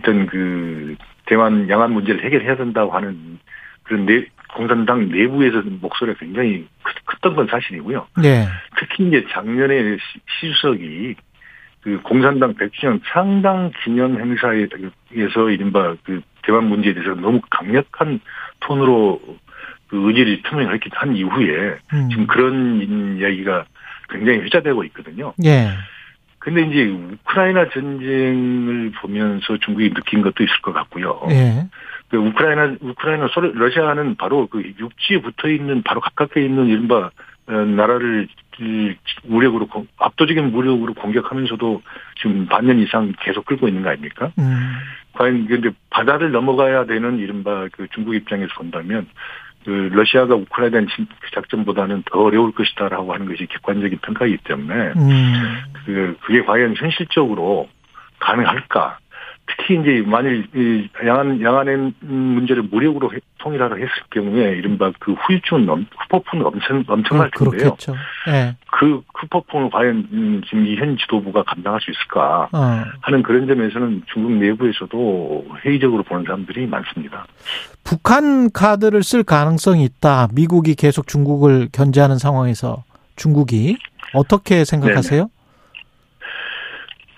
일단 그 대만 양안 문제를 해결해야 된다고 하는 그런 내, 공산당 내부에서 목소리가 굉장히 크, 컸던 건 사실이고요. 예. 특히 이제 작년에 시- 시주석이 그 공산당 100주년 창당 기념 행사에서 이른바 그 대만 문제에 대해서 너무 강력한 톤으로 그 의지를 표명을 한 이후에 음. 지금 그런 이야기가 굉장히 회자되고 있거든요. 예. 근데 이제 우크라이나 전쟁을 보면서 중국이 느낀 것도 있을 것 같고요. 예. 그 우크라이나 우크라이나 러시아는 바로 그 육지에 붙어 있는 바로 가깝게 있는 이른바 어, 나라를 이 무력으로 공- 압도적인 무력으로 공격하면서도 지금 반년 이상 계속 끌고 있는 거 아닙니까? 음. 과연 근데 바다를 넘어가야 되는 이른바 그 중국 입장에서 본다면 그 러시아가 우크라이나 대 작전보다는 더 어려울 것이다라고 하는 것이 객관적인 평가이기 때문에 음. 그 그게 과연 현실적으로 가능할까? 특히 이제 만일 이 양안 양안의 문제를 무력으로 해- 통일하라 했을 경우에 이른바 그 후유증은 넘, 후폭풍은 엄청 엄청날 그- 텐데요. 그렇겠죠. 예. 그 후폭풍을 과연 음, 지금 이 현 지도부가 감당할 수 있을까 어. 하는 그런 점에서는 중국 내부에서도 회의적으로 보는 사람들이 많습니다. 북한 카드를 쓸 가능성이 있다. 미국이 계속 중국을 견제하는 상황에서 중국이 어떻게 생각하세요?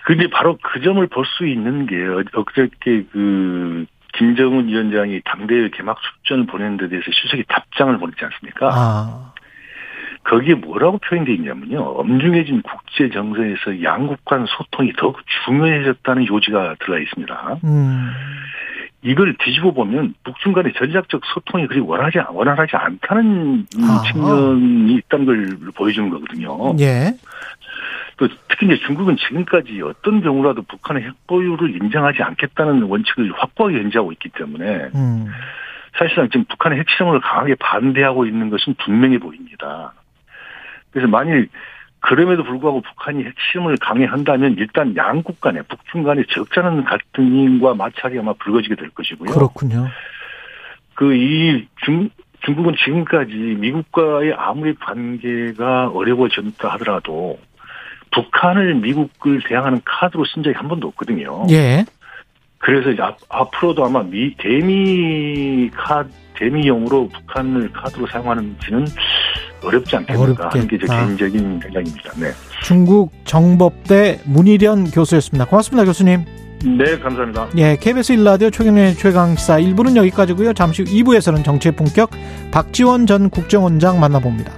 근데 바로 그 점을 볼 수 있는 게 어- 엊그저께 그 김정은 위원장이 당대회 개막 축전을 보내는 데 대해서 수석이 답장을 보냈지 않습니까? 아, 거기에 뭐라고 표현되어 있냐면요. 엄중해진 국제 정세에서 양국 간 소통이 더욱 중요해졌다는 요지가 들어가 있습니다. 음, 이걸 뒤집어 보면 북중 간의 전략적 소통이 그리 원하지 원활하지 않다는 아하. 측면이 있다는 걸 보여주는 거거든요. 예, 또 특히 이제 중국은 지금까지 어떤 경우라도 북한의 핵 보유를 인정하지 않겠다는 원칙을 확고하게 연지하고 있기 때문에 음, 사실상 지금 북한의 핵실험을 강하게 반대하고 있는 것은 분명해 보입니다. 그래서 만일 그럼에도 불구하고 북한이 핵실험을 강행한다면 일단 양국 간에 북중 간의 적잖은 갈등과 마찰이 아마 불거지게 될 것이고요. 그렇군요. 그 이 중, 중국은 지금까지 미국과의 아무리 관계가 어려워졌다 하더라도 북한을 미국을 대항하는 카드로 쓴 적이 한 번도 없거든요. 예, 그래서 이제 앞, 앞으로도 아마 미, 대미 카 대미용으로 북한을 카드로 사용하는지는 어렵지 않겠는가 하는 게제 어렵겠다. 개인적인 생각입니다. 네. 중국 정법대 문희련 교수였습니다. 고맙습니다, 교수님. 네, 감사합니다. 예, KBS 1라디오 최경련의 최강시사 1부는 여기까지고요. 잠시 후 2부에서는 정치의 본격 박지원 전 국정원장 만나봅니다.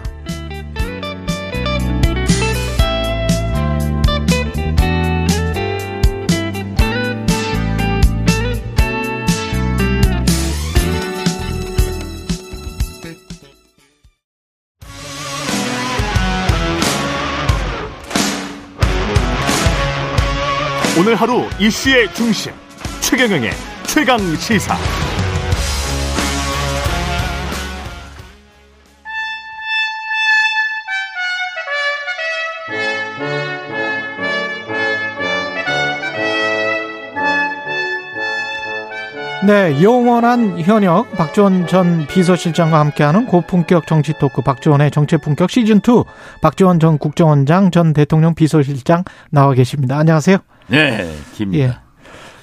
오늘 하루 이슈의 중심 최경영의 최강 시사. 네, 영원한 현역 박지원 전 비서실장과 함께하는 고품격 정치 토크 박지원의 정치 품격 시즌 2 박지원 전 국정원장 전 대통령 비서실장 나와 계십니다. 안녕하세요. 네, 깁니다. 예.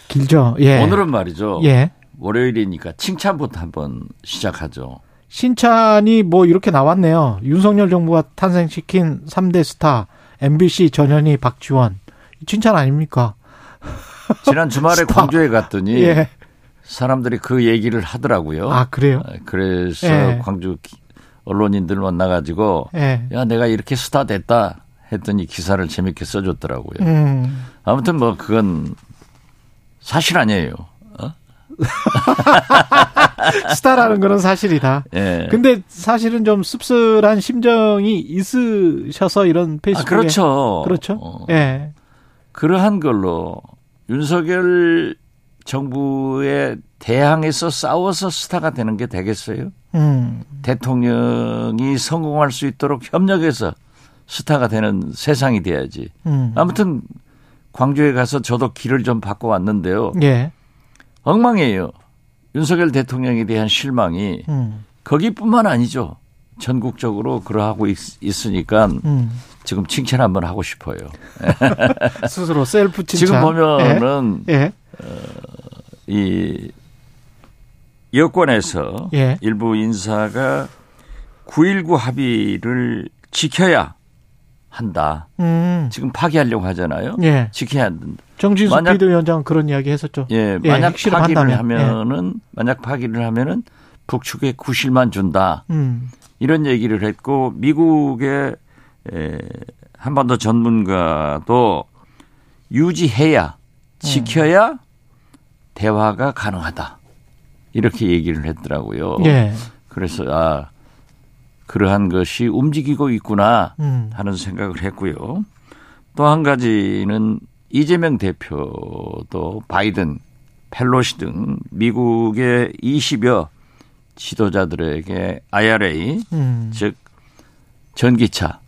길죠. 예. 오늘은 말이죠. 예. 월요일이니까 칭찬부터 한번 시작하죠. 신찬이 뭐 이렇게 나왔네요. 윤석열 정부가 탄생시킨 3대 스타 MBC 전현희 박지원. 칭찬 아닙니까? 지난 주말에. 광주에 갔더니 예. 사람들이 그 얘기를 하더라고요. 아, 그래요? 그래서 예. 광주 기- 언론인들 만나가지고 예. 야 내가 이렇게 스타 됐다 했더니 기사를 재밌게 써줬더라고요. 음. 아무튼 뭐 그건 사실 아니에요. 어? 스타라는 거는 사실이다. 예. 근데 사실은 좀 씁쓸한 심정이 있으셔서 이런 아, 페이스북에 그렇죠. 그렇죠. 어, 예. 그러한 걸로 윤석열 정부에 대항해서 싸워서 스타가 되는 게 되겠어요? 음. 대통령이 성공할 수 있도록 협력해서 스타가 되는 세상이 돼야지. 음. 아무튼 광주에 가서 저도 길을 좀 바꿔 왔는데요. 예. 엉망이에요. 윤석열 대통령에 대한 실망이 음. 거기뿐만 아니죠. 전국적으로 그러하고 있, 있으니까 음. 지금 칭찬 한번 하고 싶어요. 스스로 셀프 칭찬. 지금 보면은 예. 예. 이 여권에서 예. 일부 인사가 9.19 합의를 지켜야 한다. 음. 지금 파기하려고 하잖아요. 예. 지켜야 한다. 정진수 만약- 비대위원장 그런 이야기 했었죠. 예, 예, 만약 파기를. 예. 하면은 만약 파기를 하면은 북측에 90만 준다. 음. 이런 얘기를 했고 미국의 에, 한반도 전문가도 유지해야 지켜야 대화가 가능하다. 이렇게 얘기를 했더라고요. 예. 그래서 아 그러한 것이 움직이고 있구나 음. 하는 생각을 했고요. 또 한 가지는 이재명 대표도 바이든, 펠로시 등 미국의 20여 지도자들에게 IRA 음. 즉 전기차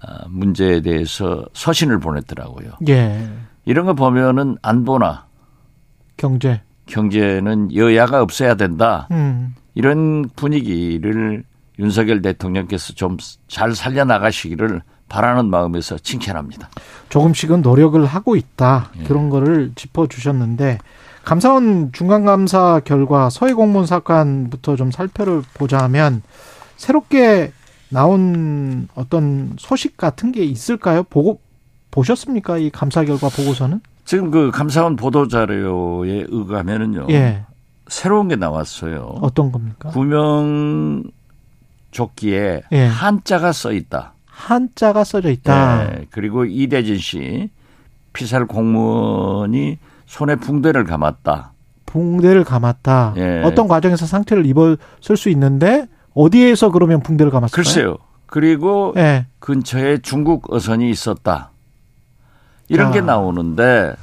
아, 문제에 대해서 서신을 보냈더라고요. 예. 이런 거 보면은 안보나 경제. 경제는 여야가 없어야 된다. 음. 이런 분위기를 윤석열 대통령께서 좀 잘 살려나가시기를 바라는 마음에서 칭찬합니다. 조금씩은 노력을 하고 있다. 예. 그런 거를 짚어주셨는데 감사원 중간감사 결과 서해 공무원 사건부터 좀 살펴를 보자 하면 새롭게 나온 어떤 소식 같은 게 있을까요? 보고 보셨습니까? 이 감사 결과 보고서는? 지금 그 감사원 보도 자료에 의하면은요. 예. 새로운 게 나왔어요. 어떤 겁니까? 구명 조끼에 예. 한자가 써 있다. 한자가 써져 있다. 예. 그리고 이대진 씨 피살 공무원이 손에 붕대를 감았다. 붕대를 감았다. 예. 어떤 과정에서 상처를 입었을 수 있는데 어디에서 그러면 붕대를 감았을까요? 글쎄요. 그리고 예. 근처에 중국 어선이 있었다. 이런 자. 게 나오는데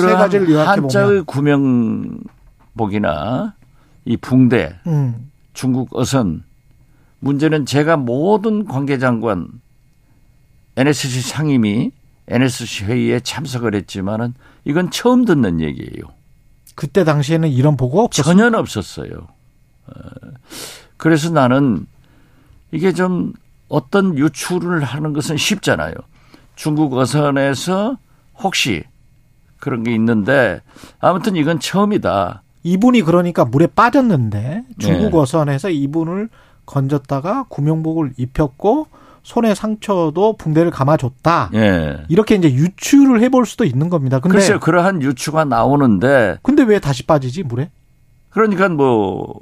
요약해 한자의 구명복이나 이 붕대, 음. 중국 어선 문제는 제가 모든 관계 장관 NSC 상임위 NSC 회의에 참석을 했지만은 이건 처음 듣는 얘기예요. 그때 당시에는 이런 보고가 없었어요. 전혀 없었어요. 어, 그래서 나는 이게 좀 어떤 유출을 하는 것은 쉽잖아요. 중국 어선에서 혹시 그런 게 있는데 아무튼 이건 처음이다. 이분이 그러니까 물에 빠졌는데 중국 예. 어선에서 이분을 건졌다가 구명복을 입혔고 손에 상처도 붕대를 감아줬다. 예. 이렇게 이제 유추를 해볼 수도 있는 겁니다. 근데 글쎄요, 그러한 유추가 나오는데 근데 왜 다시 빠지지 물에? 그러니까 뭐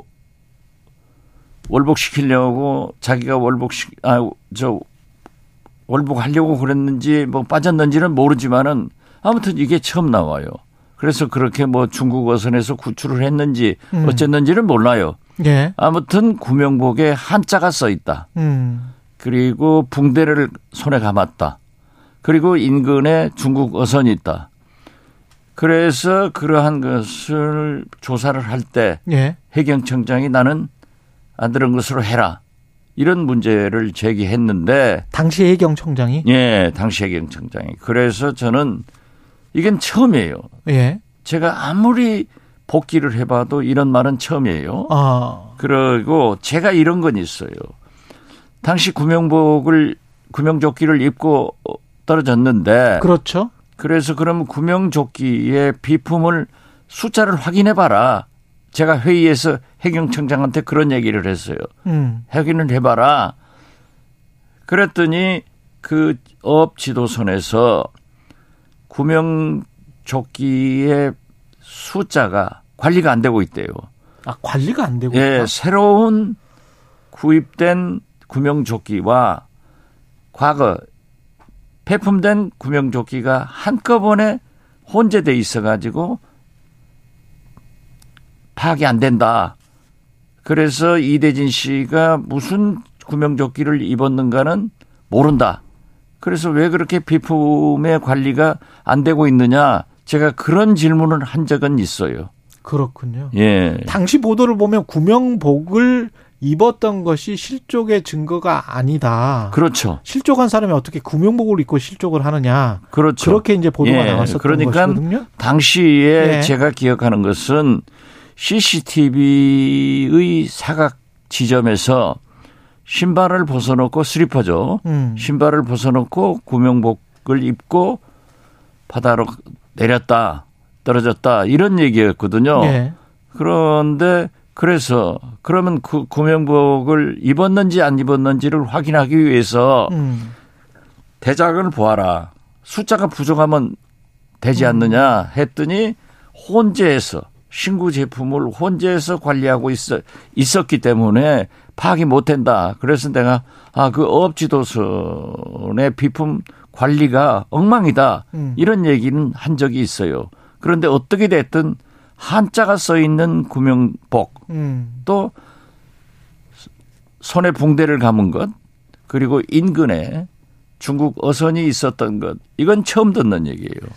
월복시키려고 자기가 월복시 아저 월복하려고 그랬는지 뭐 빠졌는지는 모르지만은 아무튼 이게 처음 나와요. 그래서 그렇게 뭐 중국 어선에서 구출을 했는지 음. 어쨌는지는 몰라요. 예. 아무튼 구명복에 한자가 써 있다. 음. 그리고 붕대를 손에 감았다. 그리고 인근에 중국 어선이 있다. 그래서 그러한 것을 조사를 할때 예. 해경청장이 나는 안 들은 것으로 해라. 이런 문제를 제기했는데 당시 해경청장이 예, 당시 해경청장이. 그래서 저는 이건 처음이에요. 예. 제가 아무리 복귀를 해봐도 이런 말은 처음이에요. 아. 그리고 제가 이런 건 있어요. 당시 구명복을 구명조끼를 입고 떨어졌는데 그렇죠. 그래서 그럼 구명조끼의 비품을 숫자를 확인해 봐라. 제가 회의에서 해경청장한테 그런 얘기를 했어요. 음. 확인을 해봐라. 그랬더니 그 어업 지도선에서 구명조끼의 숫자가 관리가 안 되고 있대요. 아 관리가 안 되고 예, 있다. 새로운 구입된 구명조끼와 과거 폐품된 구명조끼가 한꺼번에 혼재돼 있어가지고 파악이 안 된다. 그래서 이대진 씨가 무슨 구명조끼를 입었는가는 모른다. 그래서 왜 그렇게 비품의 관리가 안 되고 있느냐? 제가 그런 질문을 한 적은 있어요. 그렇군요. 예. 당시 보도를 보면 구명복을 입었던 것이 실족의 증거가 아니다. 그렇죠. 실족한 사람이 어떻게 구명복을 입고 실족을 하느냐. 그렇죠. 그렇게 이제 보도가 예, 나왔었던 그러니까 것이거든요. 당시에 예. 제가 기억하는 것은 CCTV의 사각 지점에서 신발을 벗어놓고 슬리퍼죠. 음. 신발을 벗어놓고 구명복을 입고 바다로 내렸다, 떨어졌다 이런 얘기였거든요. 예. 그런데 그래서 그러면 그 구명복을 입었는지 안 입었는지를 확인하기 위해서 음. 대작을 보아라. 숫자가 부족하면 되지 않느냐 했더니 혼재해서 신구 제품을 혼재해서 관리하고 있어 있었기 때문에 파악이 못 된다. 그래서 내가 아그 업지도선의 비품 관리가 엉망이다. 음. 이런 얘기는 한 적이 있어요. 그런데 어떻게 됐든 한자가 써 있는 구명복 음. 또 손에 붕대를 감은 것 그리고 인근에 중국 어선이 있었던 것 이건 처음 듣는 얘기예요.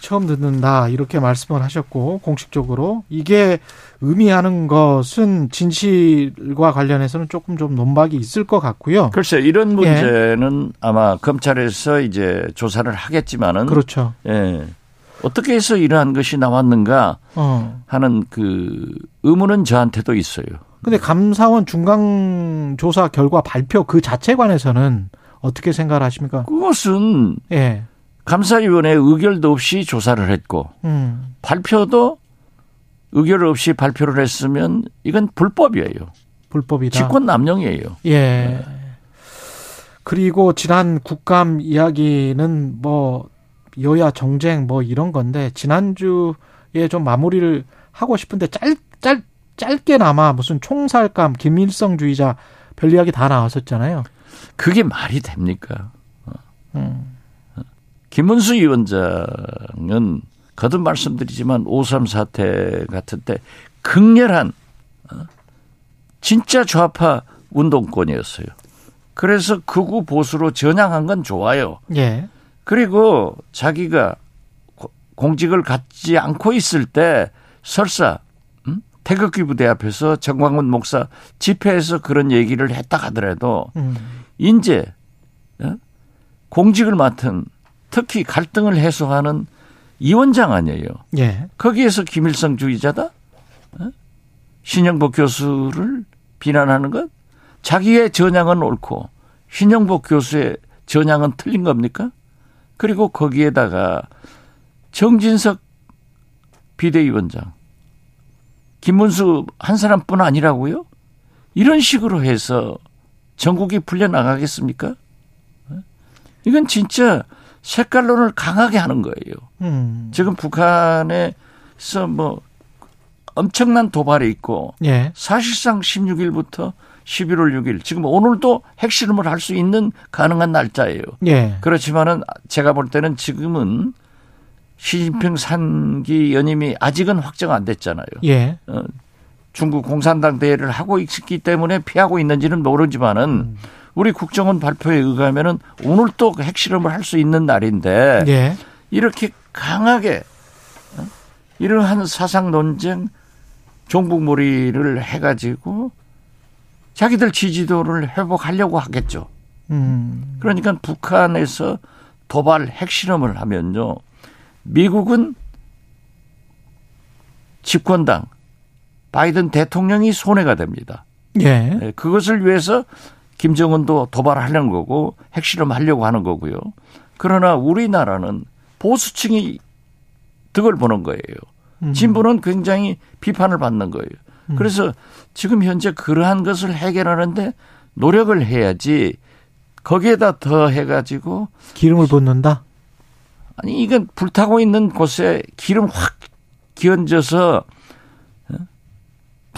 처음 듣는다 이렇게 말씀을 하셨고 공식적으로 이게 의미하는 것은 진실과 관련해서는 조금 좀 논박이 있을 것 같고요. 글쎄 이런 문제는 아마 검찰에서 이제 조사를 하겠지만은 그렇죠. 예. 어떻게 해서 이러한 것이 나왔는가 어. 하는 그 의문은 저한테도 있어요. 근데 감사원 중간 조사 결과 발표 그 자체 관해서는 어떻게 생각을 하십니까? 그것은 예. 감사위원회 의결도 없이 조사를 했고 음. 발표도 의결 없이 발표를 했으면 이건 불법이에요. 불법이다. 직권 남용이에요. 예. 그리고 지난 국감 이야기는 뭐 여야 정쟁 뭐 이런 건데 지난주에 좀 마무리를 하고 싶은데 짧, 짧, 짧게나마 무슨 총살감, 김일성주의자 별 이야기 다 나왔었잖아요. 그게 말이 됩니까? 음. 김문수 위원장은 거듭 말씀드리지만 5.3 사태 같은 때 극렬한 어, 진짜 좌파 운동권이었어요. 그래서 극우 보수로 전향한 건 좋아요. 예. 그리고 자기가 고- 공직을 갖지 않고 있을 때 설사 음? 태극기 부대 앞에서 정광훈 목사 집회에서 그런 얘기를 했다 하더라도 음. 이제 어? 공직을 맡은 특히 갈등을 해소하는 위원장 아니에요. 예. 거기에서 김일성 주의자다? 어? 신영복 교수를 비난하는 것? 자기의 전향은 옳고 신영복 교수의 전향은 틀린 겁니까? 그리고 거기에다가 정진석 비대위원장, 김문수 한 사람뿐 아니라고요? 이런 식으로 해서 전국이 풀려나가겠습니까? 어? 이건 진짜 색깔론을 강하게 하는 거예요. 음. 지금 북한에서 뭐 엄청난 도발이 있고 예. 사실상 16일부터 11월 6일 지금 오늘도 핵실험을 할 수 있는 가능한 날짜예요. 예. 그렇지만은 제가 볼 때는 지금은 시진핑 3기 연임이 아직은 확정 안 됐잖아요. 예. 어, 중국 공산당 대회를 하고 있기 때문에 피하고 있는지는 모르지만은 우리 국정원 발표에 의하면은 오늘 또 핵실험을 할 수 있는 날인데 예. 이렇게 강하게 어? 이러한 사상 논쟁 종북몰이를 해가지고 자기들 지지도를 회복하려고 하겠죠. 음. 그러니까 북한에서 도발 핵실험을 하면요. 미국은 집권당 바이든 대통령이 손해가 됩니다. 예. 네, 그것을 위해서 김정은도 도발하려는 거고 핵실험 하려고 하는 거고요. 그러나 우리나라는 보수층이 득을 보는 거예요. 음. 진보는 굉장히 비판을 받는 거예요. 그래서 지금 현재 그러한 것을 해결하는데 노력을 해야지 거기에다 더 해가지고 기름을 붓는다. 아니 이건 불타고 있는 곳에 기름 확 기얹어서 어?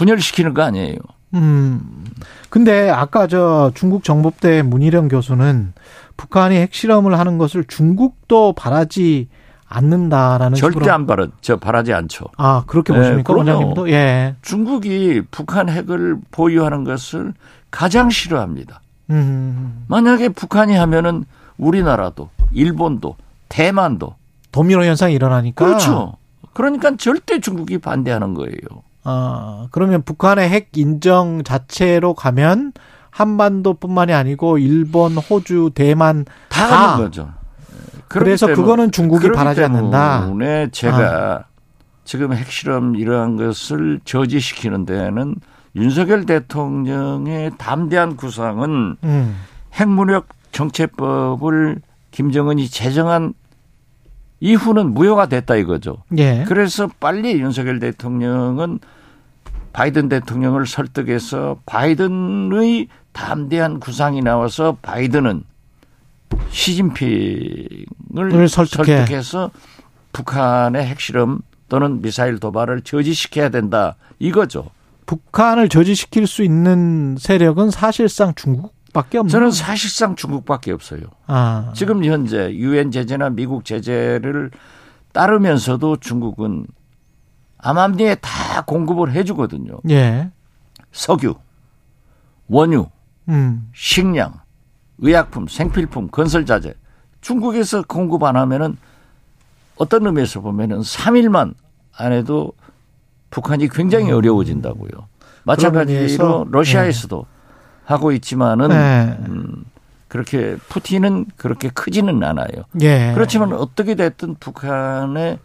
분열시키는 거 아니에요. 음. 근데 아까 저 중국 정법대 문희령 교수는 북한이 핵실험을 하는 것을 중국도 바라지 않는다라는 절대 식으로 안 바라, 저 바라지 않죠. 아, 그렇게 네, 보십니까, 그럼요. 원장님도? 예. 중국이 북한 핵을 보유하는 것을 가장 싫어합니다. 음. 만약에 북한이 하면은 우리나라도, 일본도, 대만도 도미노 현상이 일어나니까. 그렇죠. 그러니까 절대 중국이 반대하는 거예요. 아, 그러면 북한의 핵 인정 자체로 가면 한반도뿐만이 아니고 일본, 호주, 대만 다 다. 하는 거죠. 그래서 그렇기 그거는 중국이 바라지 않는다. 때문에 제가 지금 핵실험 이러한 것을 저지시키는 데는 윤석열 대통령의 담대한 구상은 음. 핵무력 정체법을 김정은이 제정한 이후는 무효가 됐다 이거죠. 예. 그래서 빨리 윤석열 대통령은 바이든 대통령을 설득해서 바이든의 담대한 구상이 나와서 바이든은 시진핑을 을 설득해. 설득해서 북한의 핵실험 또는 미사일 도발을 저지시켜야 된다 이거죠. 북한을 저지시킬 수 있는 세력은 사실상 중국 밖에 없는. 저는 사실상 중국밖에 없어요. 아. 지금 현재 유엔 제재나 미국 제재를 따르면서도 중국은 암암리에 다 공급을 해주거든요. 예. 석유, 원유, 음. 식량, 의약품, 생필품, 건설자재. 중국에서 공급 안 하면은 어떤 의미에서 보면은 3일만 안 해도 북한이 굉장히 어려워진다고요. 마찬가지로 러시아에서도 하고 있지만은 네. 음, 그렇게 푸틴은 그렇게 크지는 않아요. 예. 그렇지만 어떻게 됐든 북한의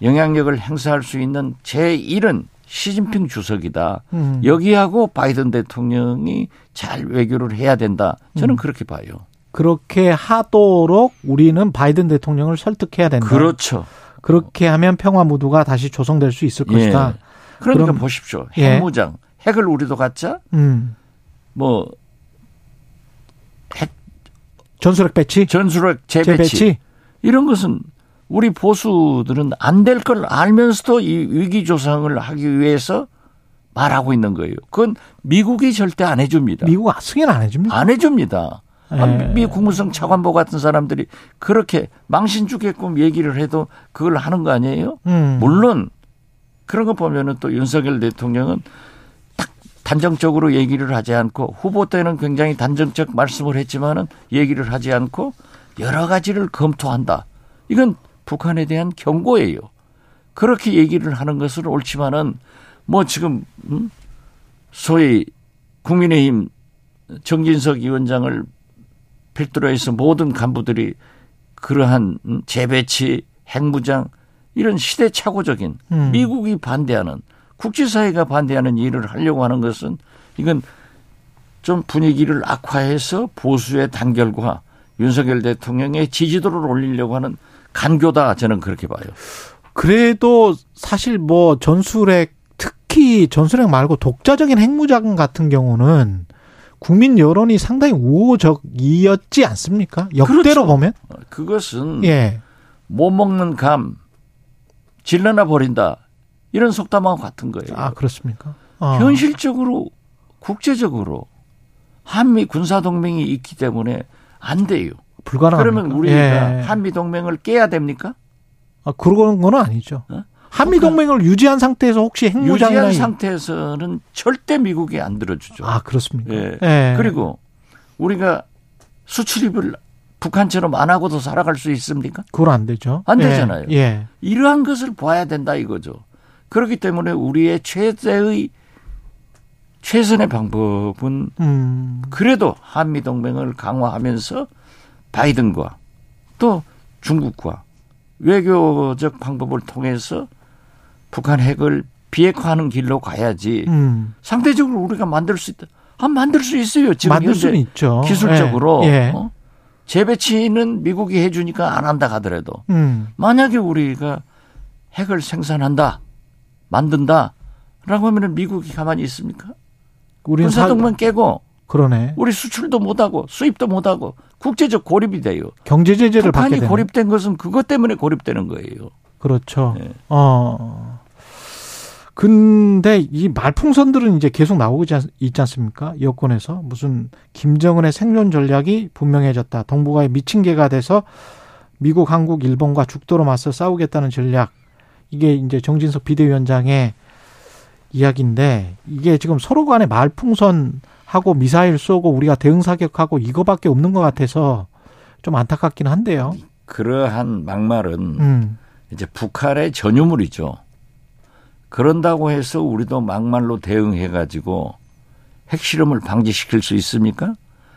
영향력을 행사할 수 있는 제1은 시진핑 주석이다. 음. 여기하고 바이든 대통령이 잘 외교를 해야 된다. 저는 음. 그렇게 봐요. 그렇게 하도록 우리는 바이든 대통령을 설득해야 된다. 그렇죠. 그렇게 하면 평화 무드가 다시 조성될 수 있을 것이다. 예. 그러니까 그럼- 보십시오. 예. 핵무장. 핵을 우리도 갖자. 음. 뭐 핵 전술핵 배치, 전술핵 재배치. 재배치. 이런 것은 우리 보수들은 안 될 걸 알면서도 이 위기 조성을 하기 위해서 말하고 있는 거예요. 그건 미국이 절대 안 해줍니다. 미국 승인 안 해줍니까? 안 해줍니다. 아, 예. 미 국무성 차관보 같은 사람들이 그렇게 망신 주게끔 얘기를 해도 그걸 하는 거 아니에요? 음. 물론 그런 거 보면은 또 윤석열 대통령은 딱 단정적으로 얘기를 하지 않고 후보 때는 굉장히 단정적 말씀을 했지만은 얘기를 하지 않고 여러 가지를 검토한다. 이건 북한에 대한 경고예요. 그렇게 얘기를 하는 것은 옳지만은 뭐 지금 음? 소위 국민의힘 정진석 위원장을 필두로 해서 모든 간부들이 그러한 음, 재배치, 핵무장 이런 시대착오적인 음. 미국이 반대하는 국제사회가 반대하는 일을 하려고 하는 것은 이건 좀 분위기를 악화해서 보수의 단결과 윤석열 대통령의 지지도를 올리려고 하는 간교다 저는 그렇게 봐요. 그래도 사실 뭐 전술핵 특히 전술핵 말고 독자적인 핵무장 같은 경우는 국민 여론이 상당히 우호적이었지 않습니까? 역대로 그렇죠. 보면 그것은 예. 못 먹는 감 질러나 버린다 이런 속담하고 같은 거예요. 아 그렇습니까? 어. 현실적으로 국제적으로 한미 군사 동맹이 있기 때문에 안 돼요. 불가능합니까? 그러면 우리가 예. 한미 동맹을 깨야 됩니까? 아, 그런 건 아니죠. 어? 한미 동맹을 유지한 상태에서 혹시 핵무장이나 유지한 이- 상태에서는 절대 미국이 안 들어주죠. 아 그렇습니까? 예. 예. 그리고 우리가 수출입을 북한처럼 안 하고도 살아갈 수 있습니까? 그건 안 되죠. 안 예. 되잖아요. 예. 이러한 것을 봐야 된다 이거죠. 그렇기 때문에 우리의 최대의 최선의 방법은 음. 그래도 한미 동맹을 강화하면서 바이든과 또 중국과 외교적 방법을 통해서 북한 핵을 비핵화하는 길로 가야지 음. 상대적으로 우리가 만들 수 있다. 아, 만들 수 있어요. 지금 만들 수는 있죠. 기술적으로 예. 예. 어? 재배치는 미국이 해주니까 안 한다 하더라도 음. 만약에 우리가 핵을 생산한다, 만든다라고 하면은 미국이 가만히 있습니까? 우리는 사, 군사동맹 깨고 그러네. 우리 수출도 못하고 수입도 못하고 국제적 고립이 돼요. 경제 제재를 받게 되는. 고립된 것은 그것 때문에 고립되는 거예요. 그렇죠. 네. 어. 근데 이 말풍선들은 이제 계속 나오고 있지 않- 않습니까? 여권에서 무슨 김정은의 생존 전략이 분명해졌다. 동북아에 미친 개가 돼서 미국, 한국, 일본과 죽도록 맞서 싸우겠다는 전략. 이게 이제 정진석 비대위원장의 이야기인데 이게 지금 서로 간에 말풍선 하고 미사일 쏘고 우리가 대응 사격하고 이거밖에 없는 것 같아서 좀 안타깝긴 한데요. 그러한 막말은 음. 이제 북한의 전유물이죠. 그런다고 해서 우리도 막말로 대응해 가지고 핵실험을 방지시킬 수 있습니까?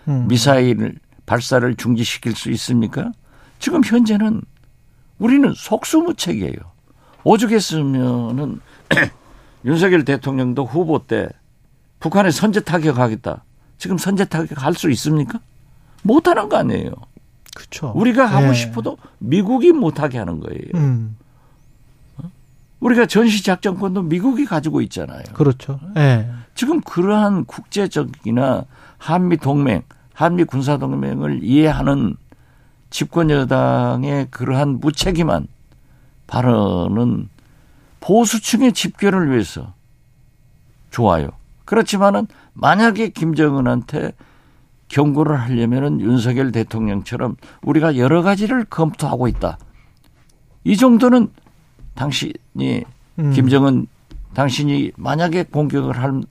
음. 미사일 발사를 중지시킬 수 있습니까? 지금 현재는 우리는 속수무책이에요. 오죽했으면은 윤석열 대통령도 후보 때 북한에 선제 타격하겠다. 지금 선제 타격할 수 있습니까? 못하는 거 아니에요. 그렇죠. 우리가 하고 예. 싶어도 미국이 못하게 하는 거예요. 음. 우리가 전시작전권도 미국이 가지고 있잖아요. 그렇죠. 예. 지금 그러한 국제적이나 한미 동맹, 한미 군사 동맹을 이해하는 집권 여당의 그러한 무책임한 발언은 보수층의 집결을 위해서 좋아요. 그렇지만은 만약에 김정은한테 경고를 하려면은 윤석열 대통령처럼 우리가 여러 가지를 검토하고 있다. 이 정도는 당신이 음. 김정은 당신이 만약에 공격을 할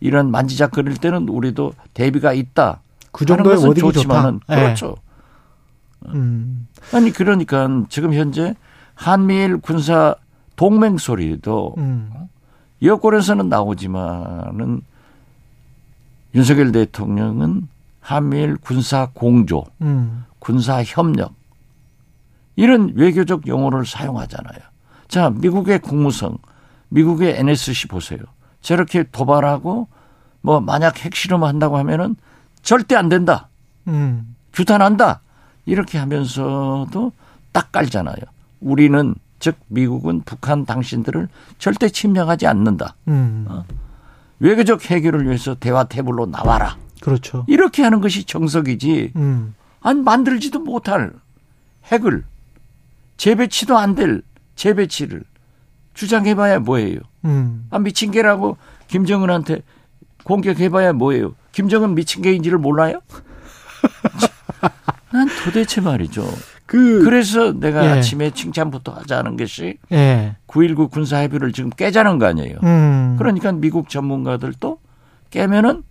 이런 만지작거릴 때는 우리도 대비가 있다. 그 정도의 워딩이 좋지만은 좋다. 예. 그렇죠. 음. 아니 그러니까 지금 현재 한미일 군사 동맹 소리도 음. 여권에서는 나오지만은 윤석열 대통령은 한미일 군사 공조, 음. 군사 협력 이런 외교적 용어를 사용하잖아요. 자, 미국의 국무성, 미국의 NSC 보세요. 저렇게 도발하고 뭐 만약 핵실험 한다고 하면은 절대 안 된다. 음. 규탄한다. 이렇게 하면서도 딱 깔잖아요. 우리는 즉 미국은 북한 당신들을 절대 침략하지 않는다. 음. 외교적 해결을 위해서 대화 테이블로 나와라. 그렇죠. 이렇게 하는 것이 정석이지. 음. 안 만들지도 못할 핵을 재배치도 안 될 재배치를 주장해봐야 뭐예요? 음. 아 미친 개라고 김정은한테 공격해봐야 뭐예요? 김정은 미친 개인지를 몰라요? 난 도대체 말이죠. 그 그래서 내가 예. 아침에 칭찬부터 하자는 것이 예. 9.19 군사 합의를 지금 깨자는 거 아니에요. 음. 그러니까 미국 전문가들도 깨면은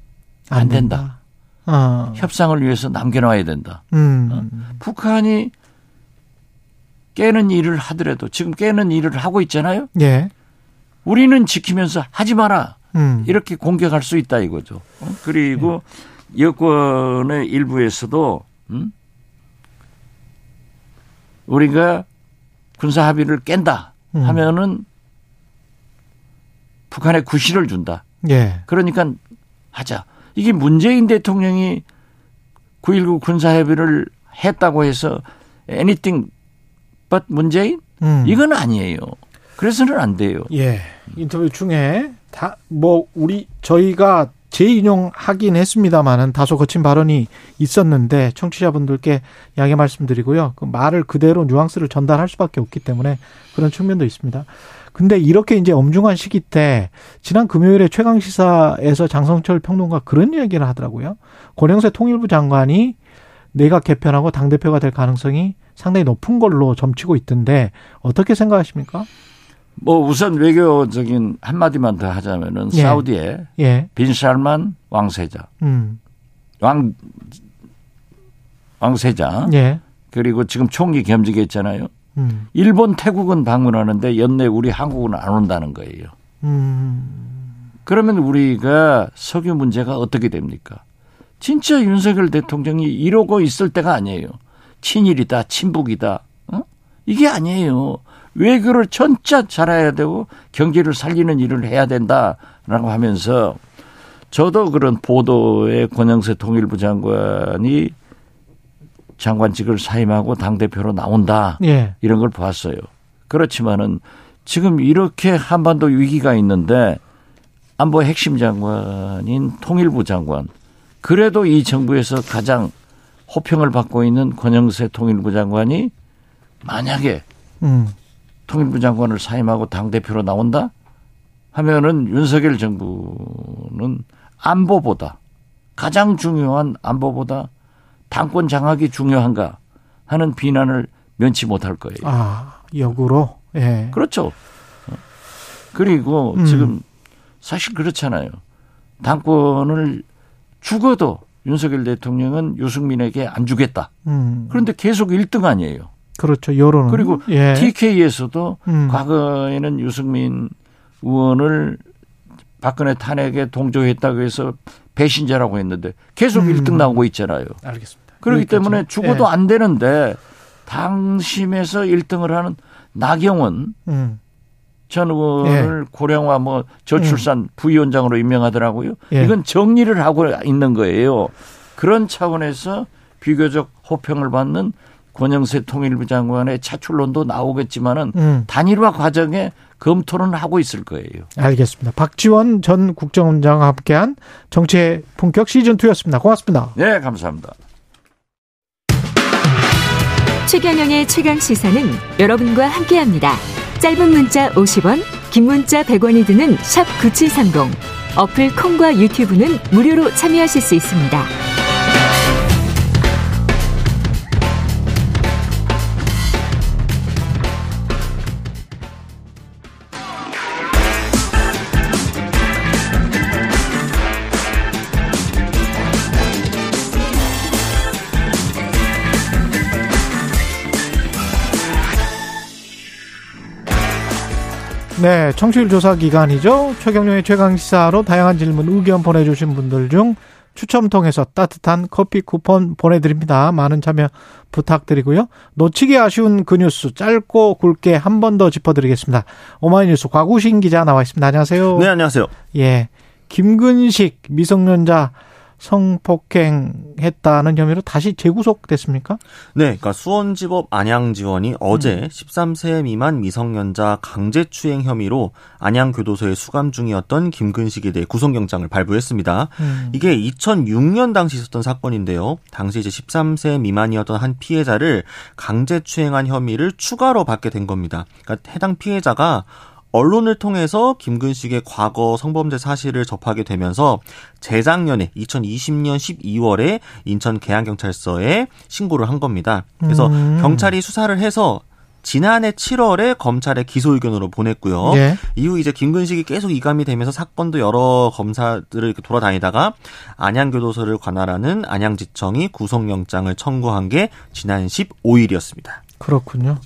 안 안 된다. 어. 협상을 위해서 남겨놔야 된다. 음. 북한이 깨는 일을 하더라도 지금 깨는 일을 하고 있잖아요. 예. 우리는 지키면서 하지 마라. 음. 이렇게 공격할 수 있다 이거죠. 어? 그리고 여권의 일부에서도 음? 우리가 군사 합의를 깬다 음. 하면은 북한에 구실을 준다. 예. 그러니까 하자. 이게 문재인 대통령이 9.19 군사 합의를 했다고 해서 anything but 문재인? 음. 이건 아니에요. 그래서는 안 돼요. 예. 인터뷰 중에 다 뭐 우리 저희가 재인용하긴 했습니다만은 다소 거친 발언이 있었는데 청취자분들께 양해 말씀드리고요. 그 말을 그대로 뉘앙스를 전달할 수밖에 없기 때문에 그런 측면도 있습니다. 근데 이렇게 이제 엄중한 시기 때 지난 금요일에 최강 시사에서 장성철 평론가 그런 이야기를 하더라고요. 권영세 통일부 장관이 내각 개편하고 당 대표가 될 가능성이 상당히 높은 걸로 점치고 있던데 어떻게 생각하십니까? 뭐 우선 외교적인 한마디만 더 하자면은 예. 사우디에 예. 빈살만 왕세자, 음. 왕 왕세자 예. 그리고 지금 총리 겸직했잖아요. 음. 일본, 태국은 방문하는데 연내 우리 한국은 안 온다는 거예요. 음. 그러면 우리가 석유 문제가 어떻게 됩니까? 진짜 윤석열 대통령이 이러고 있을 때가 아니에요. 친일이다, 친북이다. 어? 이게 아니에요. 외교를 전짜 잘해야 되고 경제를 살리는 일을 해야 된다라고 하면서 저도 그런 보도에 권영세 통일부 장관이 장관직을 사임하고 당대표로 나온다. 예. 이런 걸 봤어요. 그렇지만은 지금 이렇게 한반도 위기가 있는데 안보 핵심 장관인 통일부 장관 그래도 이 정부에서 가장 호평을 받고 있는 권영세 통일부 장관이 만약에 음. 통일부 장관을 사임하고 당 대표로 나온다 하면은 윤석열 정부는 안보보다 가장 중요한 안보보다 당권 장악이 중요한가 하는 비난을 면치 못할 거예요. 아, 역으로. 예. 그렇죠. 그리고 음. 지금 사실 그렇잖아요. 당권을 죽어도 윤석열 대통령은 유승민에게 안 주겠다. 음. 그런데 계속 1등 아니에요. 그렇죠. 여론은 그리고 예. TK에서도 음. 과거에는 유승민 의원을 박근혜 탄핵에 동조했다고 해서 배신자라고 했는데 계속 음. 1등 나오고 있잖아요. 알겠습니다. 그렇기 여기까지. 때문에 죽어도 예. 안 되는데 당심에서 1등을 하는 나경원 음. 전 의원을 고령화 뭐 저출산 부위원장으로 임명하더라고요. 예. 이건 정리를 하고 있는 거예요. 그런 차원에서 비교적 호평을 받는 권영세 통일부 장관의 차출론도 나오겠지만은 음. 단일화 과정에 검토는 하고 있을 거예요. 알겠습니다. 박지원 전 국정원장과 함께한 정치의 본격 시즌 2였습니다. 고맙습니다. 네, 감사합니다. 최경영의 최강 시사는 여러분과 함께합니다. 짧은 문자 50원, 긴 문자 100원이 드는 샵 9730. 어플 콩과 유튜브는 무료로 참여하실 수 있습니다. 네, 청취율 조사 기간이죠. 최경영의 최강 시사로 다양한 질문, 의견 보내주신 분들 중 추첨 통해서 따뜻한 커피 쿠폰 보내드립니다. 많은 참여 부탁드리고요. 놓치기 아쉬운 그 뉴스 짧고 굵게 한 번 더 짚어드리겠습니다. 오마이뉴스 과구신 기자 나와 있습니다. 안녕하세요. 네, 안녕하세요. 예, 김근식 미성년자 성폭행했다는 혐의로 다시 재구속됐습니까? 네, 그러니까 수원지법 안양지원이 어제 음. 13세 미만 미성년자 강제추행 혐의로 안양교도소에 수감 중이었던 김근식에 대해 구속영장을 발부했습니다. 음. 이게 2006년 당시 있었던 사건인데요. 당시 이제 13세 미만이었던 한 피해자를 강제추행한 혐의를 추가로 받게 된 겁니다. 그러니까 해당 피해자가 언론을 통해서 김근식의 과거 성범죄 사실을 접하게 되면서 재작년에 2020년 12월에 인천 계양경찰서에 신고를 한 겁니다. 그래서 음. 경찰이 수사를 해서 지난해 7월에 검찰에 기소 의견으로 보냈고요. 네. 이후 이제 김근식이 계속 이감이 되면서 사건도 여러 검사들을 이렇게 돌아다니다가 안양교도소를 관할하는 안양지청이 구속영장을 청구한 게 지난 15일이었습니다. 그렇군요.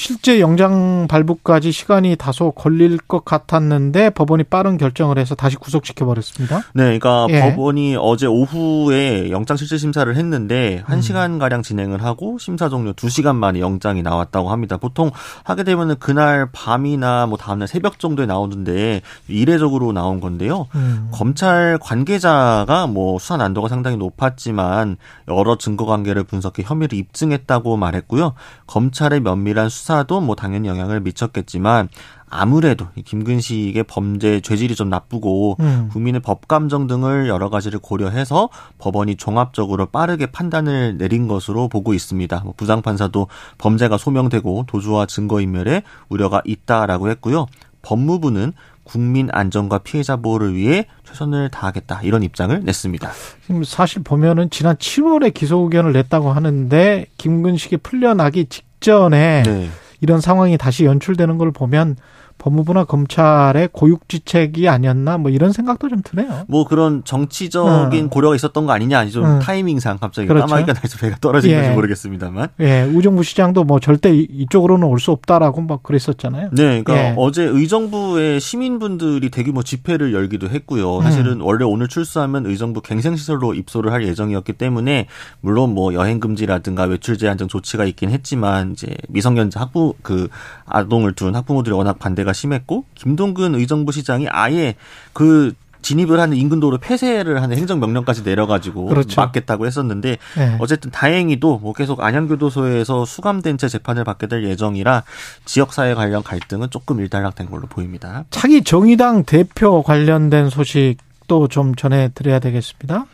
실제 영장 발부까지 시간이 다소 걸릴 것 같았는데 법원이 빠른 결정을 해서 다시 구속시켜 버렸습니다. 네, 그러니까 예. 법원이 어제 오후에 영장 실질 심사를 했는데 1시간 음. 가량 진행을 하고 심사 종료 2시간 만에 영장이 나왔다고 합니다. 보통 하게 되면은 그날 밤이나 뭐 다음날 새벽 정도에 나오는데 이례적으로 나온 건데요. 음. 검찰 관계자가 뭐 수사 난도가 상당히 높았지만 여러 증거 관계를 분석해 혐의를 입증했다고 말했고요. 검찰의 면밀한 수사 수사도 뭐 당연히 영향을 미쳤겠지만 아무래도 김근식의 범죄 죄질이 좀 나쁘고 음. 국민의 법 감정 등을 여러 가지를 고려해서 법원이 종합적으로 빠르게 판단을 내린 것으로 보고 있습니다. 뭐 부장 판사도 범죄가 소명되고 도주와 증거 인멸에 우려가 있다라고 했고요. 법무부는 국민 안전과 피해자 보호를 위해 최선을 다하겠다 이런 입장을 냈습니다. 지금 사실 보면은 지난 7월에 기소 의견을 냈다고 하는데 김근식이 풀려나기 직 전에 네. 이런 상황이 다시 연출되는 걸 보면 법무부나 검찰의 고육지책이 아니었나 뭐 이런 생각도 좀 드네요. 뭐 그런 정치적인 어. 고려가 있었던 거 아니냐 아니 좀 어. 타이밍상 갑자기 그렇죠. 까마귀가 날서 배가 떨어진 예. 건지 모르겠습니다만. 예, 우정부 시장도 뭐 절대 이쪽으로는 올 수 없다라고 막 그랬었잖아요. 네, 그러니까 예. 어제 의정부의 시민분들이 대규모 집회를 열기도 했고요. 사실은 음. 원래 오늘 출소하면 의정부 갱생시설로 입소를 할 예정이었기 때문에 물론 뭐 여행 금지라든가 외출 제한 등 조치가 있긴 했지만 이제 미성년자 학부 그 아동을 둔 학부모들이 워낙 반대가 문제가 심했고 김동근 의정부 시장이 아예 그 진입을 하는 인근 도로 폐쇄를 하는 행정 명령까지 내려가지고 그렇죠. 막겠다고 했었는데 네. 어쨌든 다행히도 뭐 계속 안양교도소에서 수감된 채 재판을 받게 될 예정이라 지역 사회 관련 갈등은 조금 일단락된 걸로 보입니다. 차기 정의당 대표 관련된 소식 또좀 전해드려야 되겠습니다.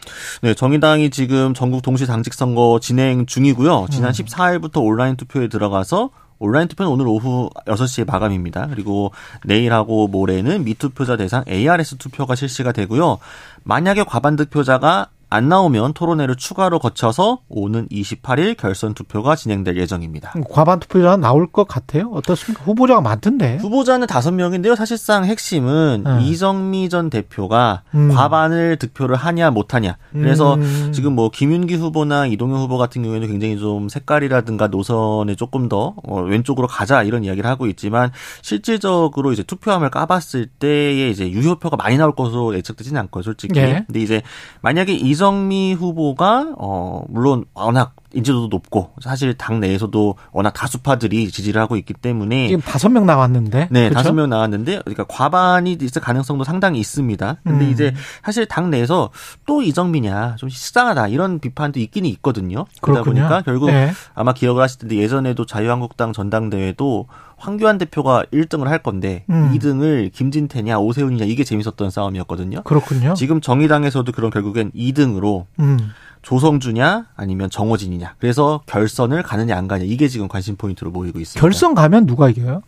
네, 정의당이 지금 전국 동시 당직 선거 진행 중이고요. 지난 음. 14일부터 온라인 투표에 들어가서 온라인 투표는 오늘 오후 6시에 마감입니다. 그리고 내일하고 모레는 미투표자 대상 ARS 투표가 실시가 되고요. 만약에 과반 득표자가 안 나오면 토론회를 추가로 거쳐서 오는 28일 결선 투표가 진행될 예정입니다. 과반 투표자 나올 것 같아요? 어떻습니까? 후보자가 많던데. 후보자는 다섯 명인데요. 사실상 핵심은 음. 이정미 전 대표가 음. 과반을 득표를 하냐 못하냐. 그래서 음. 지금 뭐 김윤기 후보나 이동현 후보 같은 경우에는 굉장히 좀 색깔이라든가 노선에 조금 더 어, 왼쪽으로 가자 이런 이야기를 하고 있지만 실질적으로 이제 투표함을 까봤을 때에 이제 유효표가 많이 나올 것으로 예측되지는 않고 솔직히. 예. 근데 이제 만약에 이정 이정미 후보가 어 물론 워낙 인지도도 높고 사실 당 내에서도 워낙 다수파들이 지지를 하고 있기 때문에 지금 다섯 명 나왔는데 네 다섯 명 나왔는데 그러니까 과반이 있을 가능성도 상당히 있습니다. 근데 음. 이제 사실 당 내에서 또 이정미냐 좀 식상하다 이런 비판도 있기는 있거든요. 그러다 그렇군요. 보니까 결국 네. 아마 기억을 하실 텐데 예전에도 자유한국당 전당대회도 황교안 대표가 1등을 할 건데 음. 2등을 김진태냐 오세훈이냐 이게 재밌었던 싸움이었거든요. 그렇군요. 지금 정의당에서도 그런 결국엔 2등으로 음. 조성주냐 아니면 정호진이냐. 그래서 결선을 가느냐 안 가냐 이게 지금 관심 포인트로 모이고 있습니다. 결선 가면 누가 이겨요?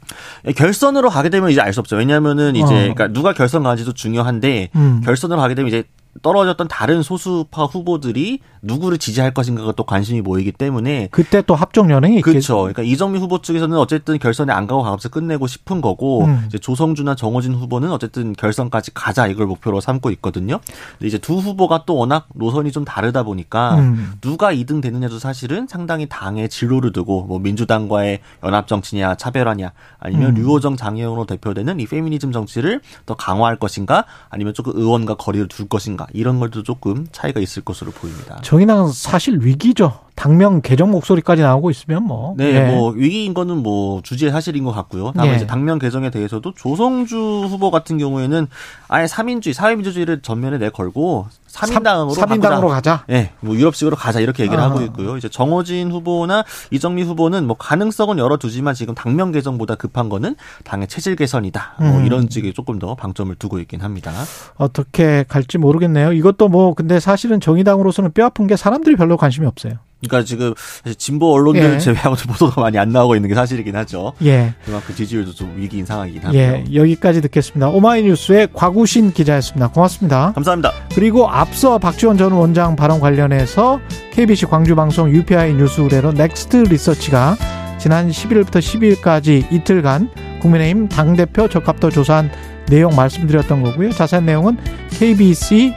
예, 결선으로 가게 되면 이제 알 수 없죠. 왜냐하면은 이제 어. 그러니까 누가 결선 가는지도 중요한데 음. 결선으로 가게 되면 이제 떨어졌던 다른 소수파 후보들이 누구를 지지할 것인가가 또 관심이 모이기 때문에 그때 또 합종 연행이. 그렇죠. 그러니까 이정미 후보 측에서는 어쨌든 결선에 안 가고 가면서 끝내고 싶은 거고 음. 이제 조성주나 정호진 후보는 어쨌든 결선까지 가자 이걸 목표로 삼고 있거든요. 근데 이제 두 후보가 또 워낙 노선이 좀 다르다 보니까 음. 누가 2등 되느냐도 사실은 상당히 당의 진로를 두고 뭐 민주당과의 연합 정치냐 차별화냐 아니면 음. 류호정 장혜영으로 대표되는 이 페미니즘 정치를 더 강화할 것인가 아니면 조금 의원과 거리를 둘 것인가 이런 것도 조금 차이가 있을 것으로 보입니다. 정의당은 사실 위기죠. 당명 개정 목소리까지 나오고 있으면 뭐. 네, 예. 뭐 위기인 거는 뭐 주지의 사실인 것 같고요. 다만 예. 이제 당명 개정에 대해서도 조성주 후보 같은 경우에는 아예 3인주의, 사회민주주의를 전면에 내걸고 3인당으로 3인당으로 가자. 예. 네, 뭐 유럽식으로 가자 이렇게 얘기를 아. 하고 있고요. 이제 정호진 후보나 이정미 후보는 뭐 가능성은 열어두지만 지금 당명 개정보다 급한 거는 당의 체질 개선이다. 뭐 음. 뭐 이런 쪽에 조금 더 방점을 두고 있긴 합니다. 어떻게 갈지 모르겠네요. 이것도 뭐 근데 사실은 정의당으로서는 뼈 아픈 게 사람들이 별로 관심이 없어요. 그러니까 지금 진보 언론들 예. 제외하고 보도가 많이 안 나오고 있는 게 사실이긴 하죠. 예. 그만큼 지지율도 좀 위기인 상황이긴 하고요. 예. 여기까지 듣겠습니다. 오마이뉴스의 곽우신 기자였습니다. 고맙습니다. 감사합니다. 그리고 앞서 박지원 전 원장 발언 관련해서 KBC 광주방송 UPI 뉴스 의뢰로 넥스트 리서치가 지난 11일부터 12일까지 이틀간 국민의힘 당대표 적합도 조사한 내용 말씀드렸던 거고요. 자세한 내용은 KBC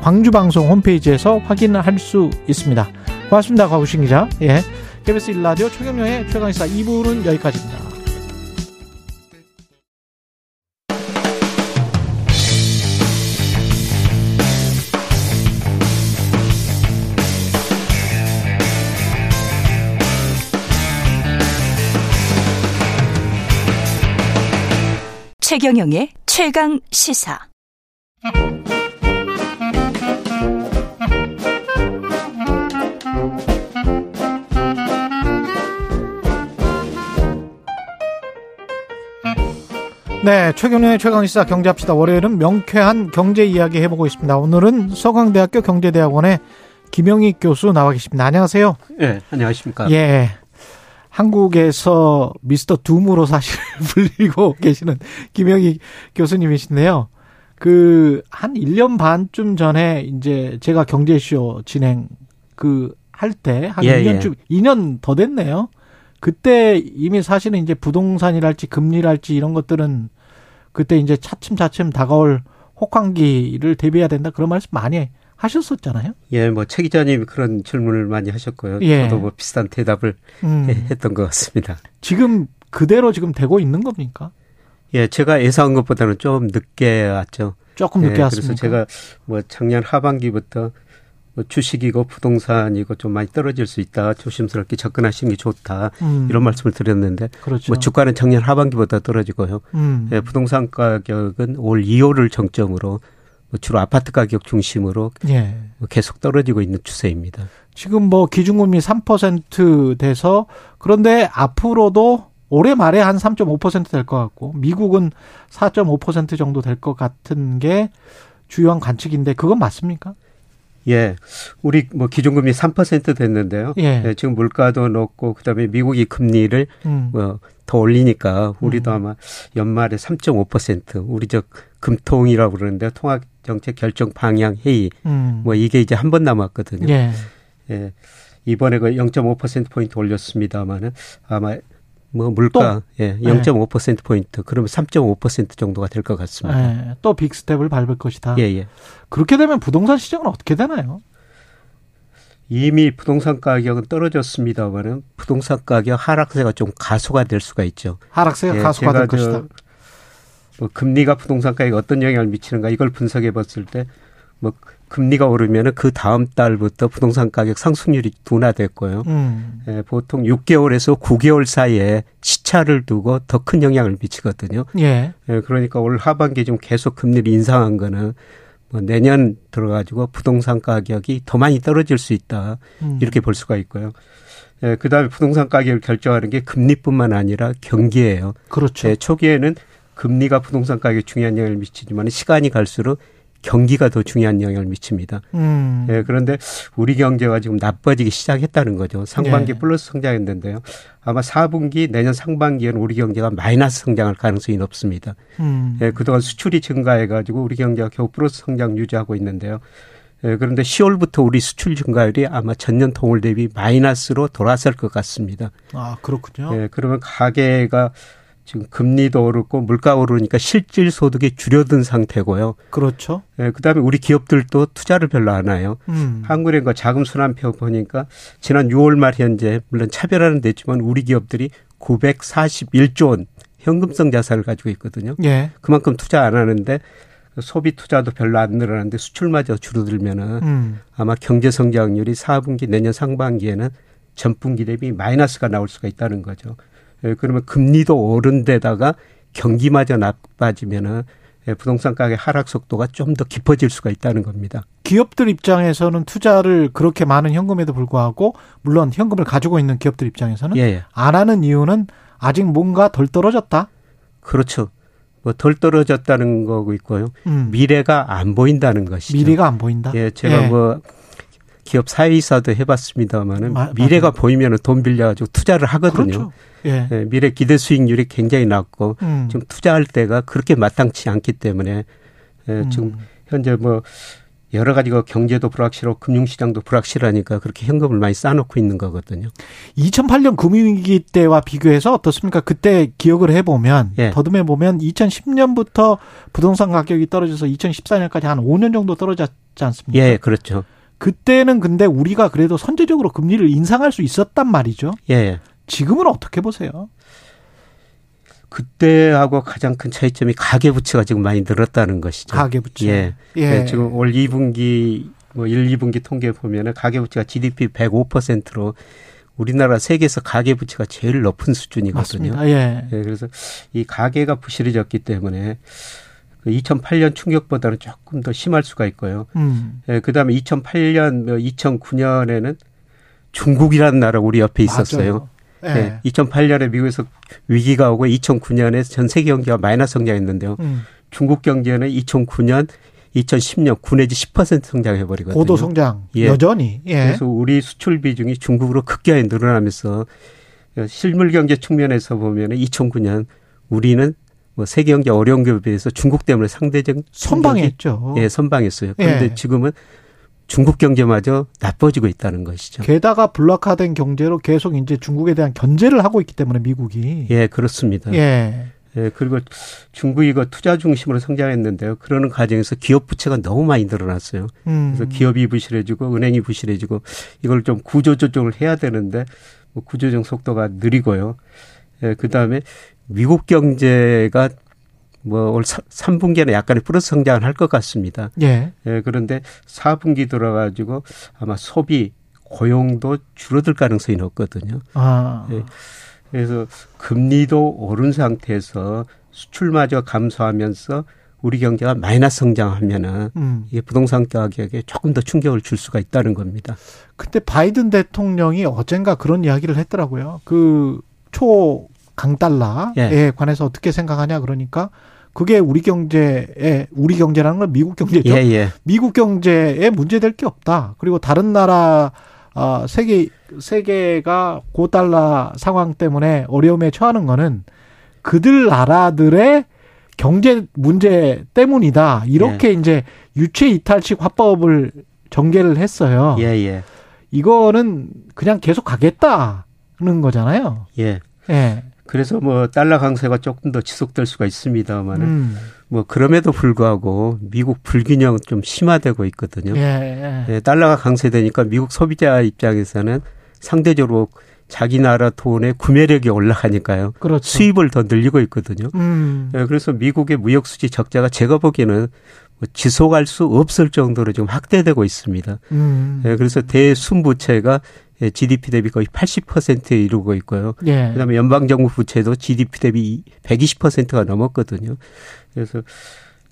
광주방송 홈페이지에서 확인할 수 있습니다. 고맙습니다. 과우신 기자. 예. KBS 1라디오 최경영의 최강시사 2부는 여기까지입니다. 최경영의 최강 시사. 네, 최경련의 최강시사 경제합시다. 월요일은 명쾌한 경제 이야기 해보고 있습니다. 오늘은 서강대학교 경제대학원의 김영희 교수 나와 계십니다. 안녕하세요. 네, 안녕하십니까. 예. 한국에서 미스터 둠으로 사실 불리고 계시는 김영희 교수님이신데요. 그, 한 1년 반쯤 전에 이제 제가 경제쇼 진행 그 할 때, 한 예, 2년쯤, 예. 2년 더 됐네요. 그때 이미 사실은 이제 부동산이랄지 금리랄지 이런 것들은 그때 이제 차츰차츰 다가올 혹한기를 대비해야 된다 그런 말씀 많이 하셨었잖아요. 예, 뭐 최 기자님 그런 질문을 많이 하셨고요. 예. 저도 뭐 비슷한 대답을 음. 했던 것 같습니다. 지금 그대로 지금 되고 있는 겁니까? 예, 제가 예상한 것보다는 좀 늦게 왔죠. 조금 늦게 예, 왔습니다. 그래서 제가 뭐 작년 하반기부터 뭐 주식이고 부동산이고 좀 많이 떨어질 수 있다. 조심스럽게 접근하시는 게 좋다. 음. 이런 말씀을 드렸는데 그렇죠. 뭐 주가는 작년 하반기보다 떨어지고요. 음. 예, 부동산 가격은 올 2월을 정점으로 뭐 주로 아파트 가격 중심으로 예. 뭐 계속 떨어지고 있는 추세입니다. 지금 뭐 기준금리 3% 돼서 그런데 앞으로도 올해 말에 한 3.5%될 것 같고 미국은 4.5% 정도 될 것 같은 게 주요한 관측인데 그건 맞습니까? 예. 우리 뭐 기준금리 3% 됐는데요. 예. 예. 지금 물가도 높고 그다음에 미국이 금리를 음. 뭐더 올리니까 우리도 음. 아마 연말에 3.5% 우리 저 금통이라고 그러는데 통합 정책 결정 방향 회의 음. 뭐 이게 이제 한 번 남았거든요. 예. 예. 이번에 그 0.5% 포인트 올렸습니다마는 아마 뭐 물가 또, 예, 0.5% 네. 포인트 그러면 3.5% 정도가 될 것 같습니다. 네, 또 빅스텝을 밟을 것이다. 예, 예. 그렇게 되면 부동산 시장은 어떻게 되나요? 이미 부동산 가격은 떨어졌습니다만은 부동산 가격 하락세가 좀 가속화 될 수가 있죠. 하락세가 예, 가속화 될 것이다. 뭐 금리가 부동산 가격에 어떤 영향을 미치는가 이걸 분석해 봤을 때뭐 금리가 오르면은 그 다음 달부터 부동산 가격 상승률이 둔화됐고요. 음. 예, 보통 6개월에서 9개월 사이에 시차를 두고 더 큰 영향을 미치거든요. 예. 예. 그러니까 올 하반기 좀 계속 금리를 인상한 거는 뭐 내년 들어가지고 부동산 가격이 더 많이 떨어질 수 있다. 음. 이렇게 볼 수가 있고요. 예, 그 다음에 부동산 가격을 결정하는 게 금리뿐만 아니라 경기예요. 그렇죠. 예, 초기에는 금리가 부동산 가격에 중요한 영향을 미치지만 시간이 갈수록 경기가 더 중요한 영향을 미칩니다. 음. 예, 그런데 우리 경제가 지금 나빠지기 시작했다는 거죠. 상반기 예. 플러스 성장했는데요. 아마 4분기 내년 상반기에는 우리 경제가 마이너스 성장할 가능성이 높습니다. 음. 예, 그동안 수출이 증가해 가지고 우리 경제가 겨우 플러스 성장 유지하고 있는데요. 예, 그런데 10월부터 우리 수출 증가율이 아마 전년 동월 대비 마이너스로 돌아설 것 같습니다. 아 그렇군요. 예, 그러면 가계가 지금 금리도 오르고 물가 오르니까 실질 소득이 줄여든 상태고요. 그렇죠. 예, 그다음에 우리 기업들도 투자를 별로 안 해요. 음. 한국은행과 자금 순환표 보니까 지난 6월 말 현재 물론 차별화는 됐지만 우리 기업들이 941조 원 현금성 자산을 가지고 있거든요. 예. 그만큼 투자 안 하는데 소비 투자도 별로 안 늘어나는데 수출마저 줄어들면은 음. 아마 경제 성장률이 4분기 내년 상반기에는 전분기 대비 마이너스가 나올 수가 있다는 거죠. 예, 그러면 금리도 오른 데다가 경기마저 나빠지면은 예, 부동산 가격 하락 속도가 좀 더 깊어질 수가 있다는 겁니다. 기업들 입장에서는 투자를 그렇게 많은 현금에도 불구하고 물론 현금을 가지고 있는 기업들 입장에서는 예, 예. 안 하는 이유는 아직 뭔가 덜 떨어졌다. 그렇죠. 뭐 덜 떨어졌다는 거고 있고요. 음. 미래가 안 보인다는 것이죠. 미래가 안 보인다. 예, 제가 예. 뭐 기업 사회이사도 해봤습니다만은 미래가 보이면 돈 빌려가지고 투자를 하거든요. 그렇죠. 예. 예. 미래 기대 수익률이 굉장히 낮고 음. 지금 투자할 때가 그렇게 마땅치 않기 때문에 예, 음. 지금 현재 뭐 여러 가지가 경제도 불확실하고 금융시장도 불확실하니까 그렇게 현금을 많이 쌓아놓고 있는 거거든요. 2008년 금융위기 때와 비교해서 어떻습니까? 그때 기억을 해보면 예. 더듬해 보면 2010년부터 부동산 가격이 떨어져서 2014년까지 한 5년 정도 떨어졌지 않습니까? 예, 그렇죠. 그때는 근데 우리가 그래도 선제적으로 금리를 인상할 수 있었단 말이죠. 예. 지금은 어떻게 보세요? 그때하고 가장 큰 차이점이 가계부채가 지금 많이 늘었다는 것이죠. 가계부채. 예. 예. 네, 지금 올 2분기 뭐 1, 2분기 통계 보면은 가계부채가 GDP 105%로 우리나라 세계에서 가계부채가 제일 높은 수준이거든요. 맞습니다. 예. 예. 그래서 이 가계가 부실해졌기 때문에 그 2008년 충격보다는 조금 더 심할 수가 있고요. 음. 예, 그다음에 2008년, 2009년에는 뭐 중국이라는 나라 우리 옆에 있었어요. 예. 네. 2008년에 미국에서 위기가 오고 2009년에 전 세계 경제가 마이너스 성장했는데요. 음. 중국 경제는 2009년 2010년 9 내지 10% 성장해 버리거든요. 고도 성장 예. 여전히. 예. 그래서 우리 수출 비중이 중국으로 급격히 늘어나면서 실물 경제 측면에서 보면은 2009년 우리는 뭐 세계 경제 어려운 기업에 비해서 중국 때문에 상대적 선방했죠. 예, 선방했어요. 그런데 예. 지금은 중국 경제마저 나빠지고 있다는 것이죠. 게다가 블락화된 경제로 계속 이제 중국에 대한 견제를 하고 있기 때문에 미국이. 예, 그렇습니다. 예. 예, 그리고 중국이 그 투자 중심으로 성장했는데요. 그러는 과정에서 기업 부채가 너무 많이 늘어났어요. 음. 그래서 기업이 부실해지고 은행이 부실해지고 이걸 좀 구조 조정을 해야 되는데 뭐 구조조정 속도가 느리고요. 예, 그 다음에 미국 경제가 뭐올 3분기에는 약간의 플러스 성장을 할 것 같습니다. 예. 예. 그런데 4분기 들어가지고 아마 소비 고용도 줄어들 가능성이 높거든요. 아. 예. 그래서 금리도 오른 상태에서 수출마저 감소하면서 우리 경제가 마이너스 성장하면은 음. 이게 부동산 가격에 조금 더 충격을 줄 수가 있다는 겁니다. 근데 바이든 대통령이 어젠가 그런 이야기를 했더라고요. 그 초 강달러에 예. 관해서 어떻게 생각하냐 그러니까 그게 우리 경제에 우리 경제라는 건 미국 경제죠. 예, 예. 미국 경제에 문제될 게 없다. 그리고 다른 나라 어, 세계 세계가 고달러 상황 때문에 어려움에 처하는 거는 그들 나라들의 경제 문제 때문이다. 이렇게 예. 이제 유체 이탈식 화법을 전개를 했어요. 예, 예. 이거는 그냥 계속 가겠다는 거잖아요. 예. 예. 그래서 뭐 달러 강세가 조금 더 지속될 수가 있습니다만은 음. 뭐 그럼에도 불구하고 미국 불균형 좀 심화되고 있거든요. 예, 예. 예, 달러가 강세되니까 미국 소비자 입장에서는 상대적으로 자기 나라 돈의 구매력이 올라가니까요. 그렇죠. 수입을 더 늘리고 있거든요. 음. 예, 그래서 미국의 무역 수지 적자가 제가 보기에는 뭐 지속할 수 없을 정도로 지금 확대되고 있습니다. 음. 예, 그래서 대순부채가 GDP 예, 대비 거의 80%에 이르고 있고요. 예. 그다음에 연방 정부 부채도 GDP 대비 120%가 넘었거든요. 그래서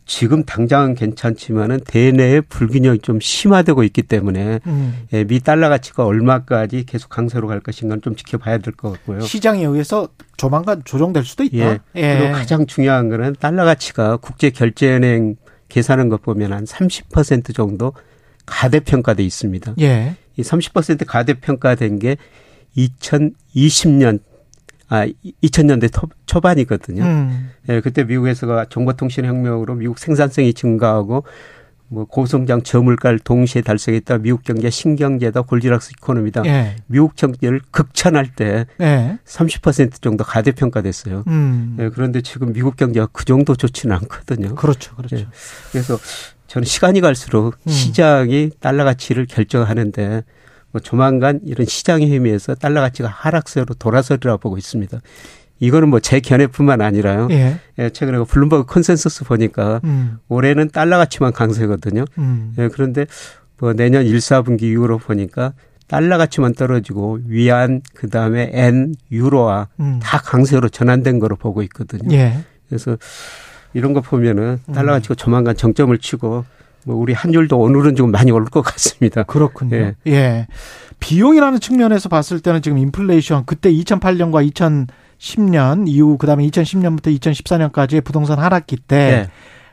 지금 당장은 괜찮지만은 대내의 불균형이 좀 심화되고 있기 때문에 음. 예, 미 달러 가치가 얼마까지 계속 강세로 갈 것인가는 좀 지켜봐야 될 것 같고요. 시장에 의해서 조만간 조정될 수도 있다. 예. 예. 그리고 가장 중요한 거는 달러 가치가 국제 결제은행 계산한 것 보면 한 30% 정도 가대평가돼 있습니다. 예. 이 30% 가대평가된 게 2020년 아 2000년대 초반이거든요. 음. 예, 그때 미국에서가 정보통신 혁명으로 미국 생산성이 증가하고 뭐 고성장 저물가를 동시에 달성했다. 미국 경제 신경제다. 골지락스 이코노미다. 예. 미국 경제를 극찬할 때 예. 30% 정도 가대평가됐어요. 음. 예, 그런데 지금 미국 경제가 그 정도 좋지는 않거든요. 그렇죠. 그렇죠. 예. 그래서 저는 시간이 갈수록 음. 시장이 달러 가치를 결정하는데 뭐 조만간 이런 시장의 힘에서 달러 가치가 하락세로 돌아서리라 보고 있습니다. 이거는 뭐 제 견해뿐만 아니라요. 예. 예 최근에 그 블룸버그 컨센서스 보니까 음. 올해는 달러 가치만 강세거든요. 음. 예, 그런데 뭐 내년 1, 4분기 이후로 보니까 달러 가치만 떨어지고 위안 그다음에 엔, 유로화 음. 다 강세로 전환된 거로 보고 있거든요. 예. 그래서 이런 거 보면은 달러 음. 가치가 조만간 정점을 치고 뭐 우리 환율도 오늘은 좀 많이 오를 것 같습니다. 그렇군요. 예. 예. 비용이라는 측면에서 봤을 때는 지금 인플레이션 그때 2008년과 1010년 이후 그다음에 2010년부터 2014년까지의 부동산 하락기 때 예.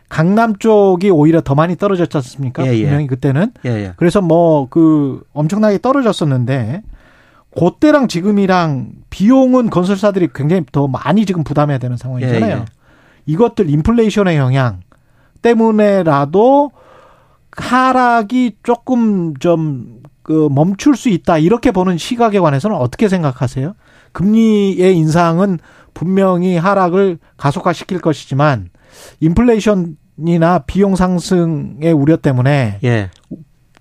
강남 쪽이 오히려 더 많이 떨어졌지 않습니까? 예, 예. 분명히 그때는. 예, 예. 그래서 뭐 그 엄청나게 떨어졌었는데 그때랑 지금이랑 비용은 건설사들이 굉장히 더 많이 지금 부담해야 되는 상황이잖아요. 이것들 인플레이션의 영향 때문에라도 하락이 조금 좀 그 멈출 수 있다 이렇게 보는 시각에 관해서는 어떻게 생각하세요? 금리의 인상은 분명히 하락을 가속화시킬 것이지만 인플레이션이나 비용 상승의 우려 때문에 예.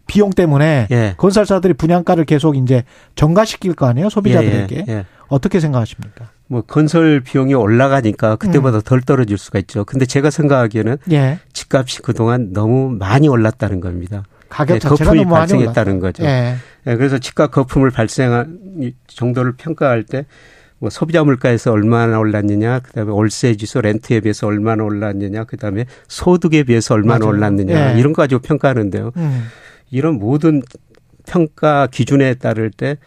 비용 때문에 예. 건설사들이 분양가를 계속 이제 정가시킬 거 아니에요 소비자들에게 예, 예, 예. 어떻게 생각하십니까? 뭐 건설 비용이 올라가니까 그때보다 음. 덜 떨어질 수가 있죠. 근데 제가 생각하기에는 예. 집값이 그동안 너무 많이 올랐다는 겁니다. 가격 네, 거품이 발생했다는 거죠. 예. 네, 그래서 집값 거품을 발생한 정도를 평가할 때 뭐 소비자 물가에서 얼마나 올랐느냐, 그다음에 월세 지수 렌트에 비해서 얼마나 올랐느냐, 그다음에 소득에 비해서 얼마나 맞아요. 올랐느냐 예. 이런 거 가지고 평가하는데요. 음. 이런 모든 평가 기준에 따를 때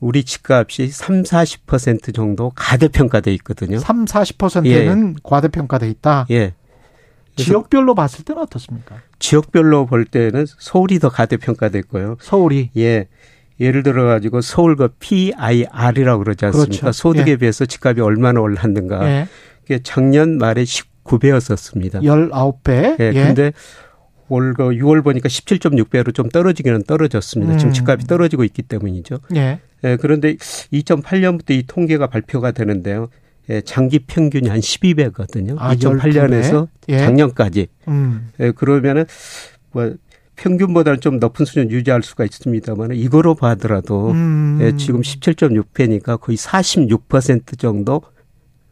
우리 집값이 3, 40% 정도 가대평가돼 있거든요. 3, 40%는 예. 과대평가돼 있다. 예. 지역별로 봤을 때는 어떻습니까? 지역별로 볼 때는 서울이 더 가대평가됐고요. 서울이 예. 예를 들어 가지고 서울 그 PIR이라고 그러지 않습니까? 그렇죠. 소득에 예. 비해서 집값이 얼마나 올랐는가. 예. 그게 작년 말에 19배였었습니다. 19배. 예. 예. 근데 올그 6월 보니까 17.6배로 좀 떨어지기는 떨어졌습니다. 음. 지금 집값이 떨어지고 있기 때문이죠. 예. 예. 그런데 2008년부터 이 통계가 발표가 되는데요. 예, 장기 평균이 한 12배거든요. 아, 2008년에서 예. 작년까지. 음. 예, 그러면은 뭐 평균보다는 좀 높은 수준 유지할 수가 있습니다만 이거로 봐더라도 음. 예, 지금 17.6배니까 거의 46% 정도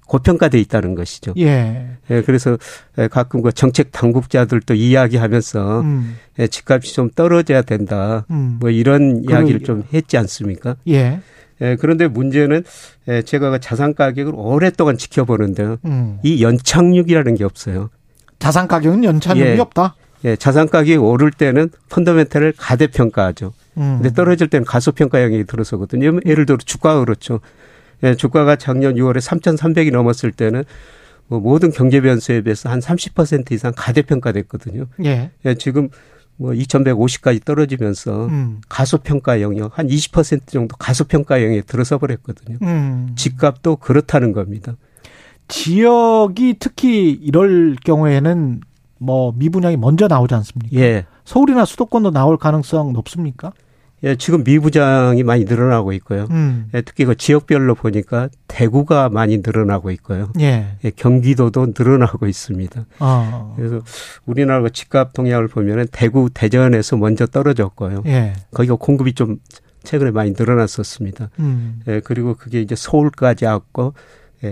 고평가돼 있다는 것이죠. 예. 예 그래서 예, 가끔 그 정책 당국자들도 이야기하면서 음. 예, 집값이 좀 떨어져야 된다. 음. 뭐 이런 이야기를 좀 했지 않습니까? 예. 예, 그런데 문제는 예, 제가 그 자산 가격을 오랫동안 지켜보는데요. 음. 이 연착륙이라는 게 없어요. 자산 가격은 연착륙이 예, 없다. 예, 자산 가격이 오를 때는 펀더멘탈을 가대평가하죠. 음. 근데 떨어질 때는 가소평가 영역이 들어서거든요. 예를 들어 주가가 그렇죠. 예, 주가가 작년 6월에 3,300이 넘었을 때는 뭐 모든 경제 변수에 비해서 한 30% 이상 가대평가됐거든요. 예. 예 지금 뭐 2,150까지 떨어지면서 음. 가소평가 영역 한 20% 정도 가소평가 영역에 들어서 버렸거든요. 음. 집값도 그렇다는 겁니다. 지역이 특히 이럴 경우에는 뭐 미분양이 먼저 나오지 않습니까? 예. 서울이나 수도권도 나올 가능성 높습니까? 예, 지금 미부장이 많이 늘어나고 있고요. 음. 예, 특히 그 지역별로 보니까 대구가 많이 늘어나고 있고요. 예. 예 경기도도 늘어나고 있습니다. 어. 그래서 우리나라 그 집값 동향을 보면은 대구 대전에서 먼저 떨어졌고요. 예. 거기가 공급이 좀 최근에 많이 늘어났었습니다. 음. 예, 그리고 그게 이제 서울까지 왔고 예,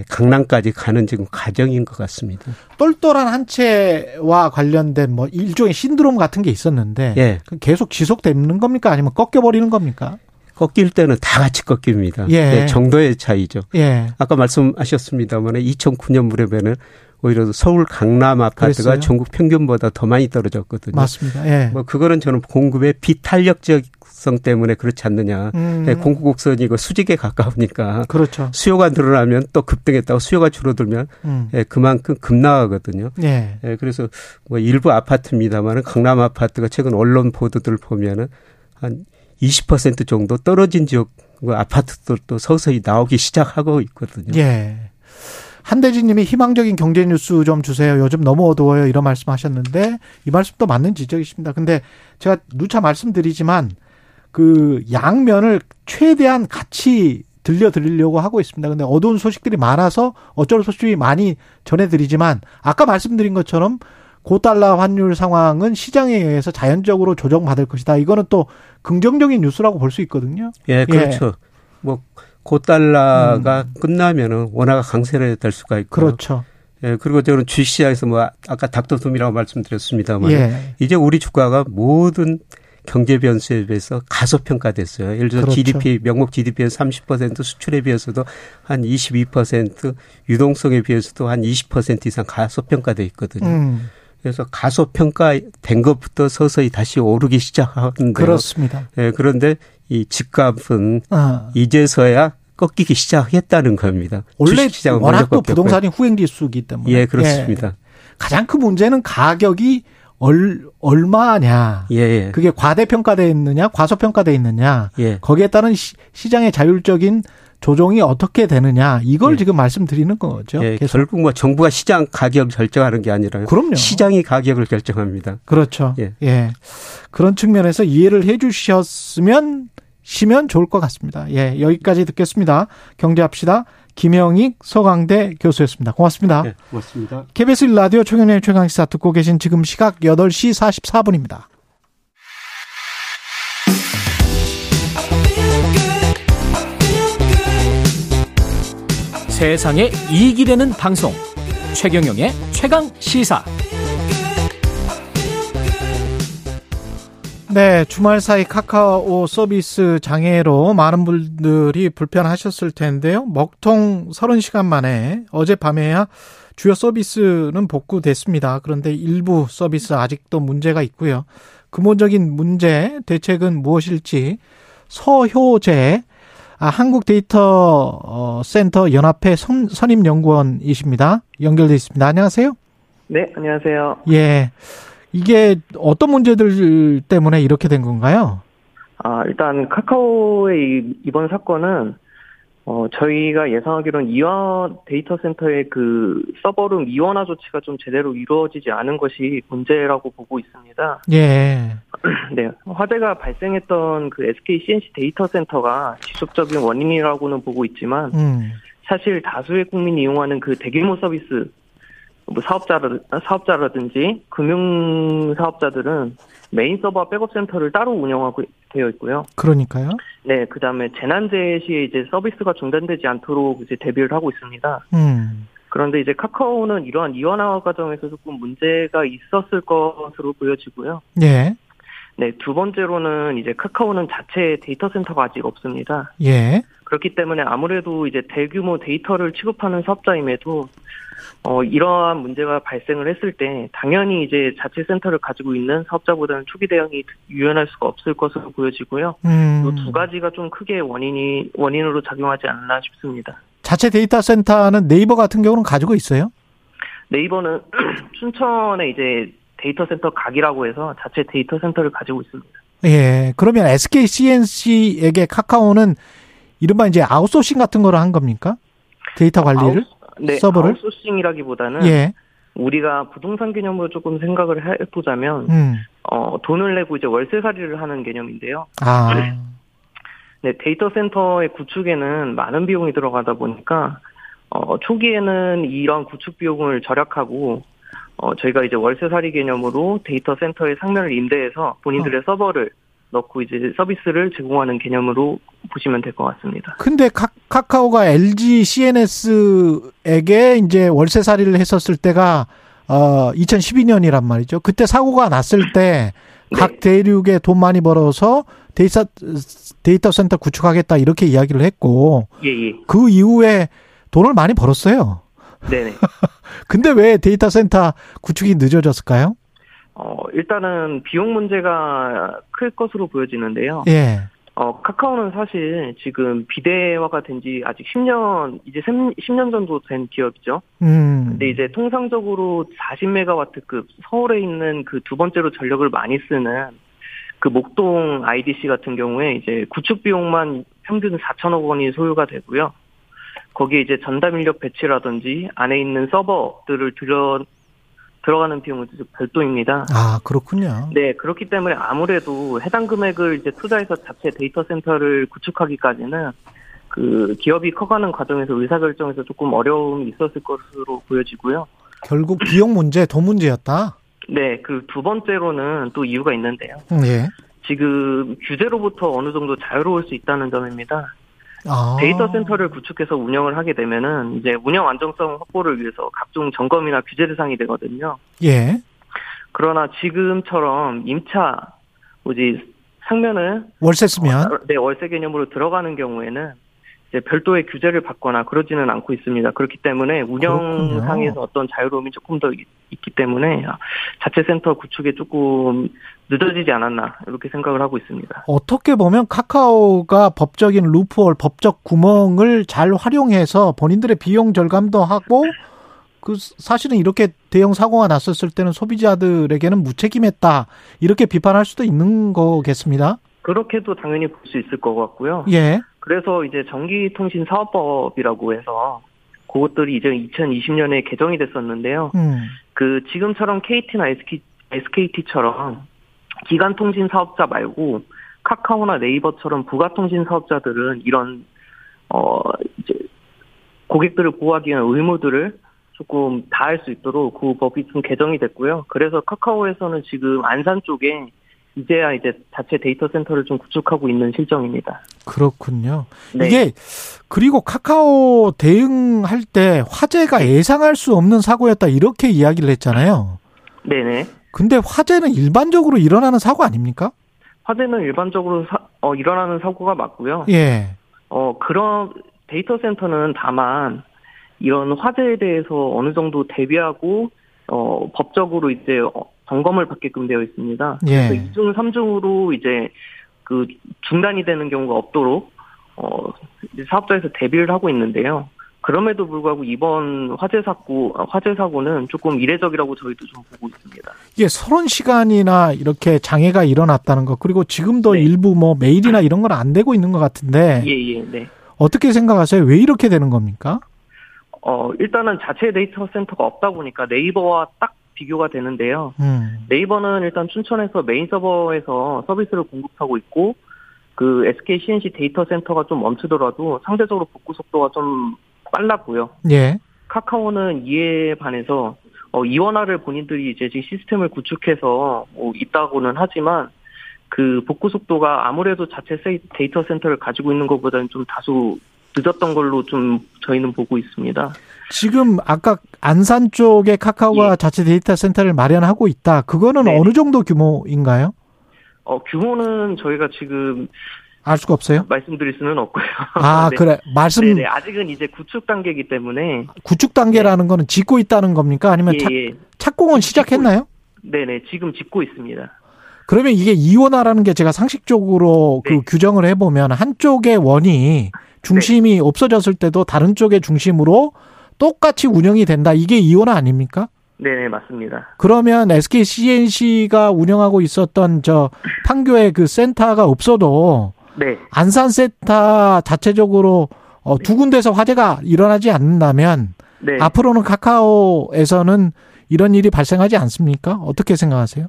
강남까지 가는 지금 과정인 것 같습니다. 똘똘한 한 채와 관련된 뭐 일종의 신드롬 같은 게 있었는데 예. 계속 지속되는 겁니까 아니면 꺾여 버리는 겁니까? 꺾일 때는 다 같이 꺾입니다. 예. 네, 정도의 차이죠. 예. 아까 말씀하셨습니다만 2009년 무렵에는 오히려 서울 강남 아파트가 그랬어요? 전국 평균보다 더 많이 떨어졌거든요. 맞습니다. 예. 뭐 그거는 저는 공급의 비탄력적 성 때문에 그렇지 않느냐. 음. 네, 공급곡선이 이거 수직에 가까우니까. 그렇죠. 수요가 늘어나면 또 급등했다고 수요가 줄어들면 음. 네, 그만큼 급나가거든요. 네. 네. 그래서 뭐 일부 아파트입니다만 강남 아파트가 최근 언론 보도들 보면은 한 20% 정도 떨어진 지역 아파트들도 서서히 나오기 시작하고 있거든요. 예. 한대진 님이 희망적인 경제 뉴스 좀 주세요. 요즘 너무 어두워요. 이런 말씀 하셨는데 이 말씀도 맞는 지적이십니다. 근데 제가 누차 말씀드리지만 그 양면을 최대한 같이 들려드리려고 하고 있습니다. 근데 어두운 소식들이 많아서 어쩔 수 없이 많이 전해드리지만 아까 말씀드린 것처럼 고달러 환율 상황은 시장에 의해서 자연적으로 조정받을 것이다. 이거는 또 긍정적인 뉴스라고 볼 수 있거든요. 예, 그렇죠. 예. 뭐 고달러가 음. 끝나면은 원화가 강세를 될 수가 있고 그렇죠. 예, 그리고 저는 주시장에서 뭐 아까 닥터돔이라고 말씀드렸습니다만 예. 이제 우리 주가가 모든 경제 변수에 비해서 가소평가됐어요. 예를 들어 그렇죠. GDP 명목 GDP의 30% 수출에 비해서도 한 22% 유동성에 비해서도 한 20% 이상 가소평가돼 있거든요. 음. 그래서 가소평가된 것부터 서서히 다시 오르기 시작하는데 그렇습니다. 예, 그런데 이 집값은 아. 이제서야 꺾이기 시작했다는 겁니다. 원래 워낙 또 부동산이 후행지수기 때문에. 예, 그렇습니다. 예. 가장 큰 문제는 가격이 얼, 얼마냐. 예, 예. 그게 과대평가돼 있느냐, 과소평가돼 있느냐. 예. 거기에 따른 시, 장의 자율적인 조정이 어떻게 되느냐 이걸 예. 지금 말씀드리는 거죠. 예, 결국 뭐 정부가 시장 가격 결정하는 게 아니라 그럼요. 시장이 가격을 결정합니다. 그렇죠. 예. 예. 그런 측면에서 이해를 해 주셨으면 시면 좋을 것 같습니다. 예, 여기까지 듣겠습니다. 경제합시다. 김영익 서강대 교수였습니다. 고맙습니다. 네, 고맙습니다. KBS 라디오 최경의 최강시사 듣고 계신 지금 시각 8시 44분입니다. 세상에 이익이 되는 방송 최경영의 최강 시사 네, 주말 사이 카카오 서비스 장애로 많은 분들이 불편하셨을 텐데요. 먹통 30시간 만에 어젯밤에야 주요 서비스는 복구됐습니다. 그런데 일부 서비스 아직도 문제가 있고요. 근본적인 문제, 대책은 무엇일지 서효재 아, 한국 데이터 어, 센터 연합회 선, 선임 연구원이십니다. 연결돼 있습니다. 안녕하세요. 네, 안녕하세요. 예. 이게 어떤 문제들 때문에 이렇게 된 건가요? 아, 일단 카카오의 이번 사건은 어, 저희가 예상하기로는 이화 데이터 센터의 그 서버룸 이원화 조치가 좀 제대로 이루어지지 않은 것이 문제라고 보고 있습니다. 예. 네. 화재가 발생했던 그 SK C&C 데이터 센터가 직접적인 원인이라고는 보고 있지만, 음. 사실 다수의 국민이 이용하는 그 대규모 서비스, 뭐 사업자라, 사업자라든지 금융 사업자들은 메인 서버 백업 센터를 따로 운영하게 되어 있고요. 그러니까요. 네, 그 다음에 재난재해 시에 이제 서비스가 중단되지 않도록 이제 대비를 하고 있습니다. 음. 그런데 이제 카카오는 이러한 이원화 과정에서 조금 문제가 있었을 것으로 보여지고요. 예. 네, 두 번째로는 이제 카카오는 자체 데이터 센터가 아직 없습니다. 예. 그렇기 때문에 아무래도 이제 대규모 데이터를 취급하는 사업자임에도 어, 이러한 문제가 발생을 했을 때 당연히 이제 자체 센터를 가지고 있는 사업자보다는 초기 대응이 유연할 수가 없을 것으로 보여지고요. 음. 이 두 가지가 좀 크게 원인이 원인으로 작용하지 않나 싶습니다. 자체 데이터 센터는 네이버 같은 경우는 가지고 있어요? 네이버는 춘천에 이제 데이터 센터 각이라고 해서 자체 데이터 센터를 가지고 있습니다. 예. 그러면 SK C&C에게 카카오는 이른바 이제 아웃소싱 같은 거를 한 겁니까? 데이터 관리를? 아웃, 네, 서버를? 아웃소싱이라기보다는 예. 우리가 부동산 개념으로 조금 생각을 해보자면 음. 어, 돈을 내고 이제 월세살이를 하는 개념인데요. 아. 네, 데이터 센터의 구축에는 많은 비용이 들어가다 보니까 어, 초기에는 이런 구축 비용을 절약하고 어, 저희가 이제 월세살이 개념으로 데이터 센터의 상면을 임대해서 본인들의 어. 서버를 넣고 이제 서비스를 제공하는 개념으로 보시면 될 것 같습니다. 근데 카, 카오가 LG CNS에게 이제 월세살이를 했었을 때가 어 2012년이란 말이죠. 그때 사고가 났을 때각 네. 대륙에 돈 많이 벌어서 데이터 데이터 센터 구축하겠다 이렇게 이야기를 했고 예, 예. 그 이후에 돈을 많이 벌었어요. 네네. 근데 왜 데이터 센터 구축이 늦어졌을까요? 어, 일단은 비용 문제가 클 것으로 보여지는데요. 예. 어, 카카오는 사실 지금 비대화가 된 지 아직 10년, 이제 10년 정도 된 기업이죠. 음. 근데 이제 통상적으로 40메가와트급 서울에 있는 그 두 번째로 전력을 많이 쓰는 그 목동 IDC 같은 경우에 이제 구축 비용만 평균 4천억 원이 소요가 되고요. 거기에 이제 전담 인력 배치라든지 안에 있는 서버들을 들여 들어가는 비용은 별도입니다. 아, 그렇군요. 네, 그렇기 때문에 아무래도 해당 금액을 이제 투자해서 자체 데이터 센터를 구축하기까지는 그 기업이 커가는 과정에서 의사결정에서 조금 어려움이 있었을 것으로 보여지고요. 결국 비용 문제, 돈 문제였다? 네, 그 두 번째로는 또 이유가 있는데요. 예. 지금 규제로부터 어느 정도 자유로울 수 있다는 점입니다. 아. 데이터 센터를 구축해서 운영을 하게 되면은 이제 운영 안정성 확보를 위해서 각종 점검이나 규제 대상이 되거든요. 예. 그러나 지금처럼 임차 뭐지 상면을 월세 쓰면 어, 네 월세 개념으로 들어가는 경우에는 이제 별도의 규제를 받거나 그러지는 않고 있습니다. 그렇기 때문에 운영상에서 어떤 자유로움이 조금 더 있, 기 때문에 자체 센터 구축에 조금 늦어지지 않았나 이렇게 생각을 하고 있습니다. 어떻게 보면 카카오가 법적인 루프홀, 법적 구멍을 잘 활용해서 본인들의 비용 절감도 하고 그 사실은 이렇게 대형 사고가 났었을 때는 소비자들에게는 무책임했다 이렇게 비판할 수도 있는 거겠습니다. 그렇게도 당연히 볼 수 있을 것 같고요. 예. 그래서 이제 전기통신사업법이라고 해서 그것들이 이제 2020년에 개정이 됐었는데요. 음. 그 지금처럼 KT나 SK, SKT처럼 기간통신 사업자 말고 카카오나 네이버처럼 부가통신 사업자들은 이런 어 이제 고객들을 보호하기 위한 의무들을 조금 다할 수 있도록 그 법이 좀 개정이 됐고요. 그래서 카카오에서는 지금 안산 쪽에 이제야 이제 자체 데이터 센터를 좀 구축하고 있는 실정입니다. 그렇군요. 네. 이게 그리고 카카오 대응할 때 화재가 예상할 수 없는 사고였다 이렇게 이야기를 했잖아요. 네네. 근데 화재는 일반적으로 일어나는 사고 아닙니까? 화재는 일반적으로 사, 어, 일어나는 사고가 맞고요. 예. 어 그런 데이터 센터는 다만 이런 화재에 대해서 어느 정도 대비하고 어 법적으로 이제 어, 점검을 받게끔 되어 있습니다. 예. 그래서 2중, 3중으로 이제 그 중단이 되는 경우가 없도록 어 사업자에서 대비를 하고 있는데요. 그럼에도 불구하고 이번 화재 사고 화재 사고는 조금 이례적이라고 저희도 좀 보고 있습니다. 이게 서른 시간이나 이렇게 장애가 일어났다는 것 그리고 지금도 네. 일부 뭐 메일이나 이런 건 안 되고 있는 것 같은데 예예 네. 어떻게 생각하세요? 왜 이렇게 되는 겁니까? 어 일단은 자체 데이터 센터가 없다 보니까 네이버와 딱 비교가 되는데요. 음. 네이버는 일단 춘천에서 메인 서버에서 서비스를 공급하고 있고 그 SK C&C 데이터 센터가 좀 멈추더라도 상대적으로 복구 속도가 좀 빨랐고요. 예. 카카오는 이에 반해서 어, 이원화를 본인들이 이제 지금 시스템을 구축해서 뭐 있다고는 하지만 그 복구 속도가 아무래도 자체 세- 데이터 센터를 가지고 있는 것보다는 좀 다소 늦었던 걸로 좀 저희는 보고 있습니다. 지금 아까 안산 쪽에 카카오가 자체 데이터 센터를 마련하고 있다. 그거는 네. 어느 정도 규모인가요? 어, 규모는 저희가 지금 알 수가 없어요? 말씀드릴 수는 없고요. 아, 네. 그래. 말씀 네네, 아직은 이제 구축 단계이기 때문에 구축 단계라는 거는 짓고 있다는 겁니까? 아니면 예, 착, 예. 착공은 시작했나요? 네네 지금 짓고 있습니다. 그러면 이게 이원화라는 게 제가 상식적으로 네. 그 규정을 해보면 한쪽의 원이 중심이 없어졌을 때도 다른 쪽의 중심으로 똑같이 운영이 된다. 이게 이원화 아닙니까? 네네 맞습니다. 그러면 SK CNC가 운영하고 있었던 저 판교의 그 센터가 없어도 네. 안산 센터 자체적으로 어, 두 군데서 화재가 일어나지 않는다면 네. 앞으로는 카카오에서는 이런 일이 발생하지 않습니까? 어떻게 생각하세요?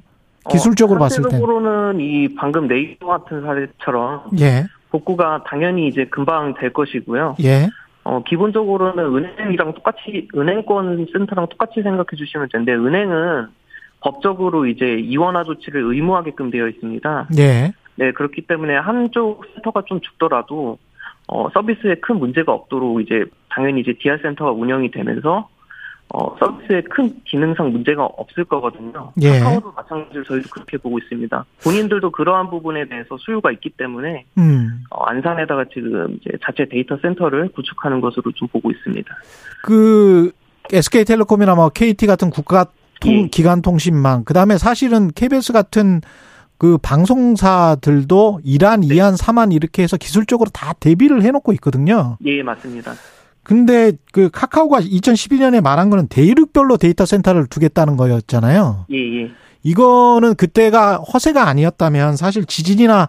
기술적으로 어, 봤을 때. 상대적으로는 이 방금 네이버 같은 사례처럼 예, 복구가 당연히 이제 금방 될 것이고요. 예, 어, 기본적으로는 은행이랑 똑같이, 은행권 센터랑 똑같이 생각해 주시면 되는데, 은행은 법적으로 이제 이원화 조치를 의무하게끔 되어 있습니다. 예. 네, 그렇기 때문에 한쪽 센터가 좀 죽더라도, 어, 서비스에 큰 문제가 없도록 이제, 당연히 이제 DR 센터가 운영이 되면서, 어, 서비스에 큰 기능상 문제가 없을 거거든요. 예. 카카오도 마찬가지로 저희도 그렇게 보고 있습니다. 본인들도 그러한 부분에 대해서 수요가 있기 때문에, 음. 어, 안산에다가 지금 이제 자체 데이터 센터를 구축하는 것으로 좀 보고 있습니다. 그 SK텔레콤이나 뭐 KT 같은 국가 통, 예. 기간 통신망. 그다음에 사실은 KBS 같은 그 방송사들도 1안, 네. 2안, 3안 이렇게 해서 기술적으로 다 대비를 해 놓고 있거든요. 예, 맞습니다. 근데 그 카카오가 2012년에 말한 거는 대륙별로 데이터 센터를 두겠다는 거였잖아요. 예, 예. 이거는 그때가 허세가 아니었다면 사실 지진이나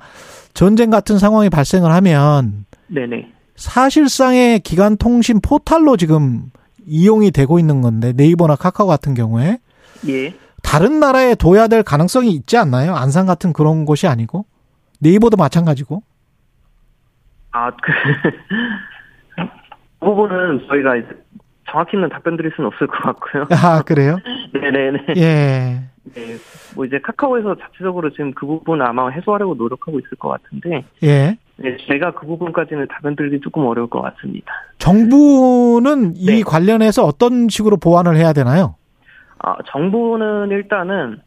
전쟁 같은 상황이 발생을 하면 네네. 사실상의 기간 통신 포탈로 지금 이용이 되고 있는 건데 네이버나 카카오 같은 경우에 예. 다른 나라에 둬야 될 가능성이 있지 않나요? 안산 같은 그런 곳이 아니고 네이버도 마찬가지고. 아, 그, 그 부분은 저희가 정확히는 답변 드릴 수는 없을 것 같고요. 아, 그래요? 네네네. 예. 네, 뭐 이제 카카오에서 자체적으로 지금 그 부분 아마 해소하려고 노력하고 있을 것 같은데. 예. 네, 제가 그 부분까지는 답변 드리기 조금 어려울 것 같습니다. 정부는 이 네. 관련해서 어떤 식으로 보완을 해야 되나요? 아, 정부는 일단은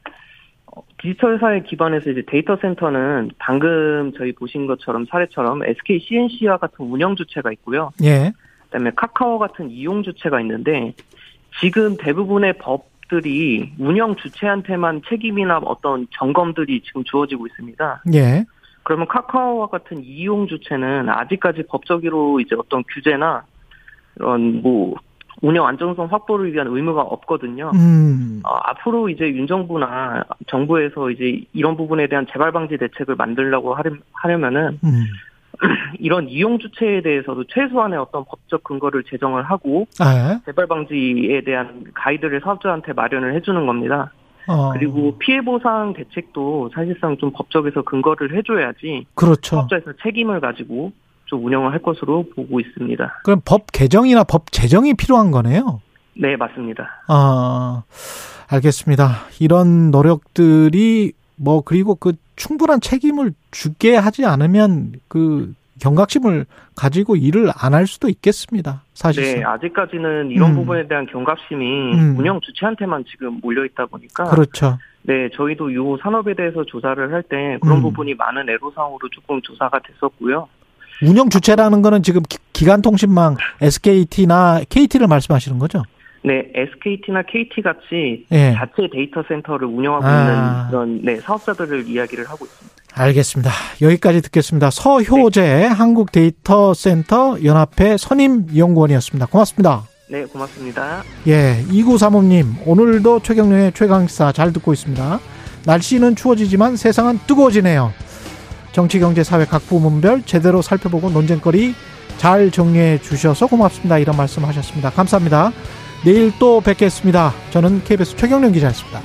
디지털 사회 기반에서 이제 데이터 센터는 방금 저희 보신 것처럼 사례처럼 SK CNC와 같은 운영 주체가 있고요. 예. 그다음에 카카오 같은 이용 주체가 있는데 지금 대부분의 법들이 운영 주체한테만 책임이나 어떤 점검들이 지금 주어지고 있습니다. 예. 그러면 카카오와 같은 이용 주체는 아직까지 법적으로 이제 어떤 규제나 이런 뭐 운영 안정성 확보를 위한 의무가 없거든요. 음. 어, 앞으로 이제 윤 정부나 정부에서 이제 이런 부분에 대한 재발 방지 대책을 만들려고 하려 면은 음. 이런 이용 주체에 대해서도 최소한의 어떤 법적 근거를 제정을 하고 아, 재발 방지에 대한 가이드를 사업자한테 마련을 해주는 겁니다. 어. 그리고 피해 보상 대책도 사실상 좀 법적에서 근거를 해줘야지 그렇죠. 사업자에서 책임을 가지고 좀 운영을 할 것으로 보고 있습니다. 그럼 법 개정이나 법 제정이 필요한 거네요. 네, 맞습니다. 아, 알겠습니다. 이런 노력들이 뭐 그리고 그 충분한 책임을 주게 하지 않으면 그 경각심을 가지고 일을 안 할 수도 있겠습니다. 사실. 네, 아직까지는 이런 음. 부분에 대한 경각심이 음. 운영 주체한테만 지금 몰려 있다 보니까. 그렇죠. 네, 저희도 이 산업에 대해서 조사를 할 때 그런 음. 부분이 많은 애로사항으로 조금 조사가 됐었고요. 운영 주체라는 거는 지금 기간통신망 SKT나 KT를 말씀하시는 거죠? 네, SKT나 KT 같이 네. 자체 데이터 센터를 운영하고 아. 있는 그런 네, 사업자들을 이야기를 하고 있습니다. 알겠습니다. 여기까지 듣겠습니다. 서효재 네. 한국 데이터 센터 연합회 선임 연구원이었습니다. 고맙습니다. 네, 고맙습니다. 예, 2935님, 오늘도 최경련의 최강사 잘 듣고 있습니다. 날씨는 추워지지만 세상은 뜨거워지네요. 정치, 경제, 사회 각 부문별 제대로 살펴보고 논쟁거리 잘 정리해 주셔서 고맙습니다. 이런 말씀 하셨습니다. 감사합니다. 내일 또 뵙겠습니다. 저는 KBS 최경련 기자였습니다.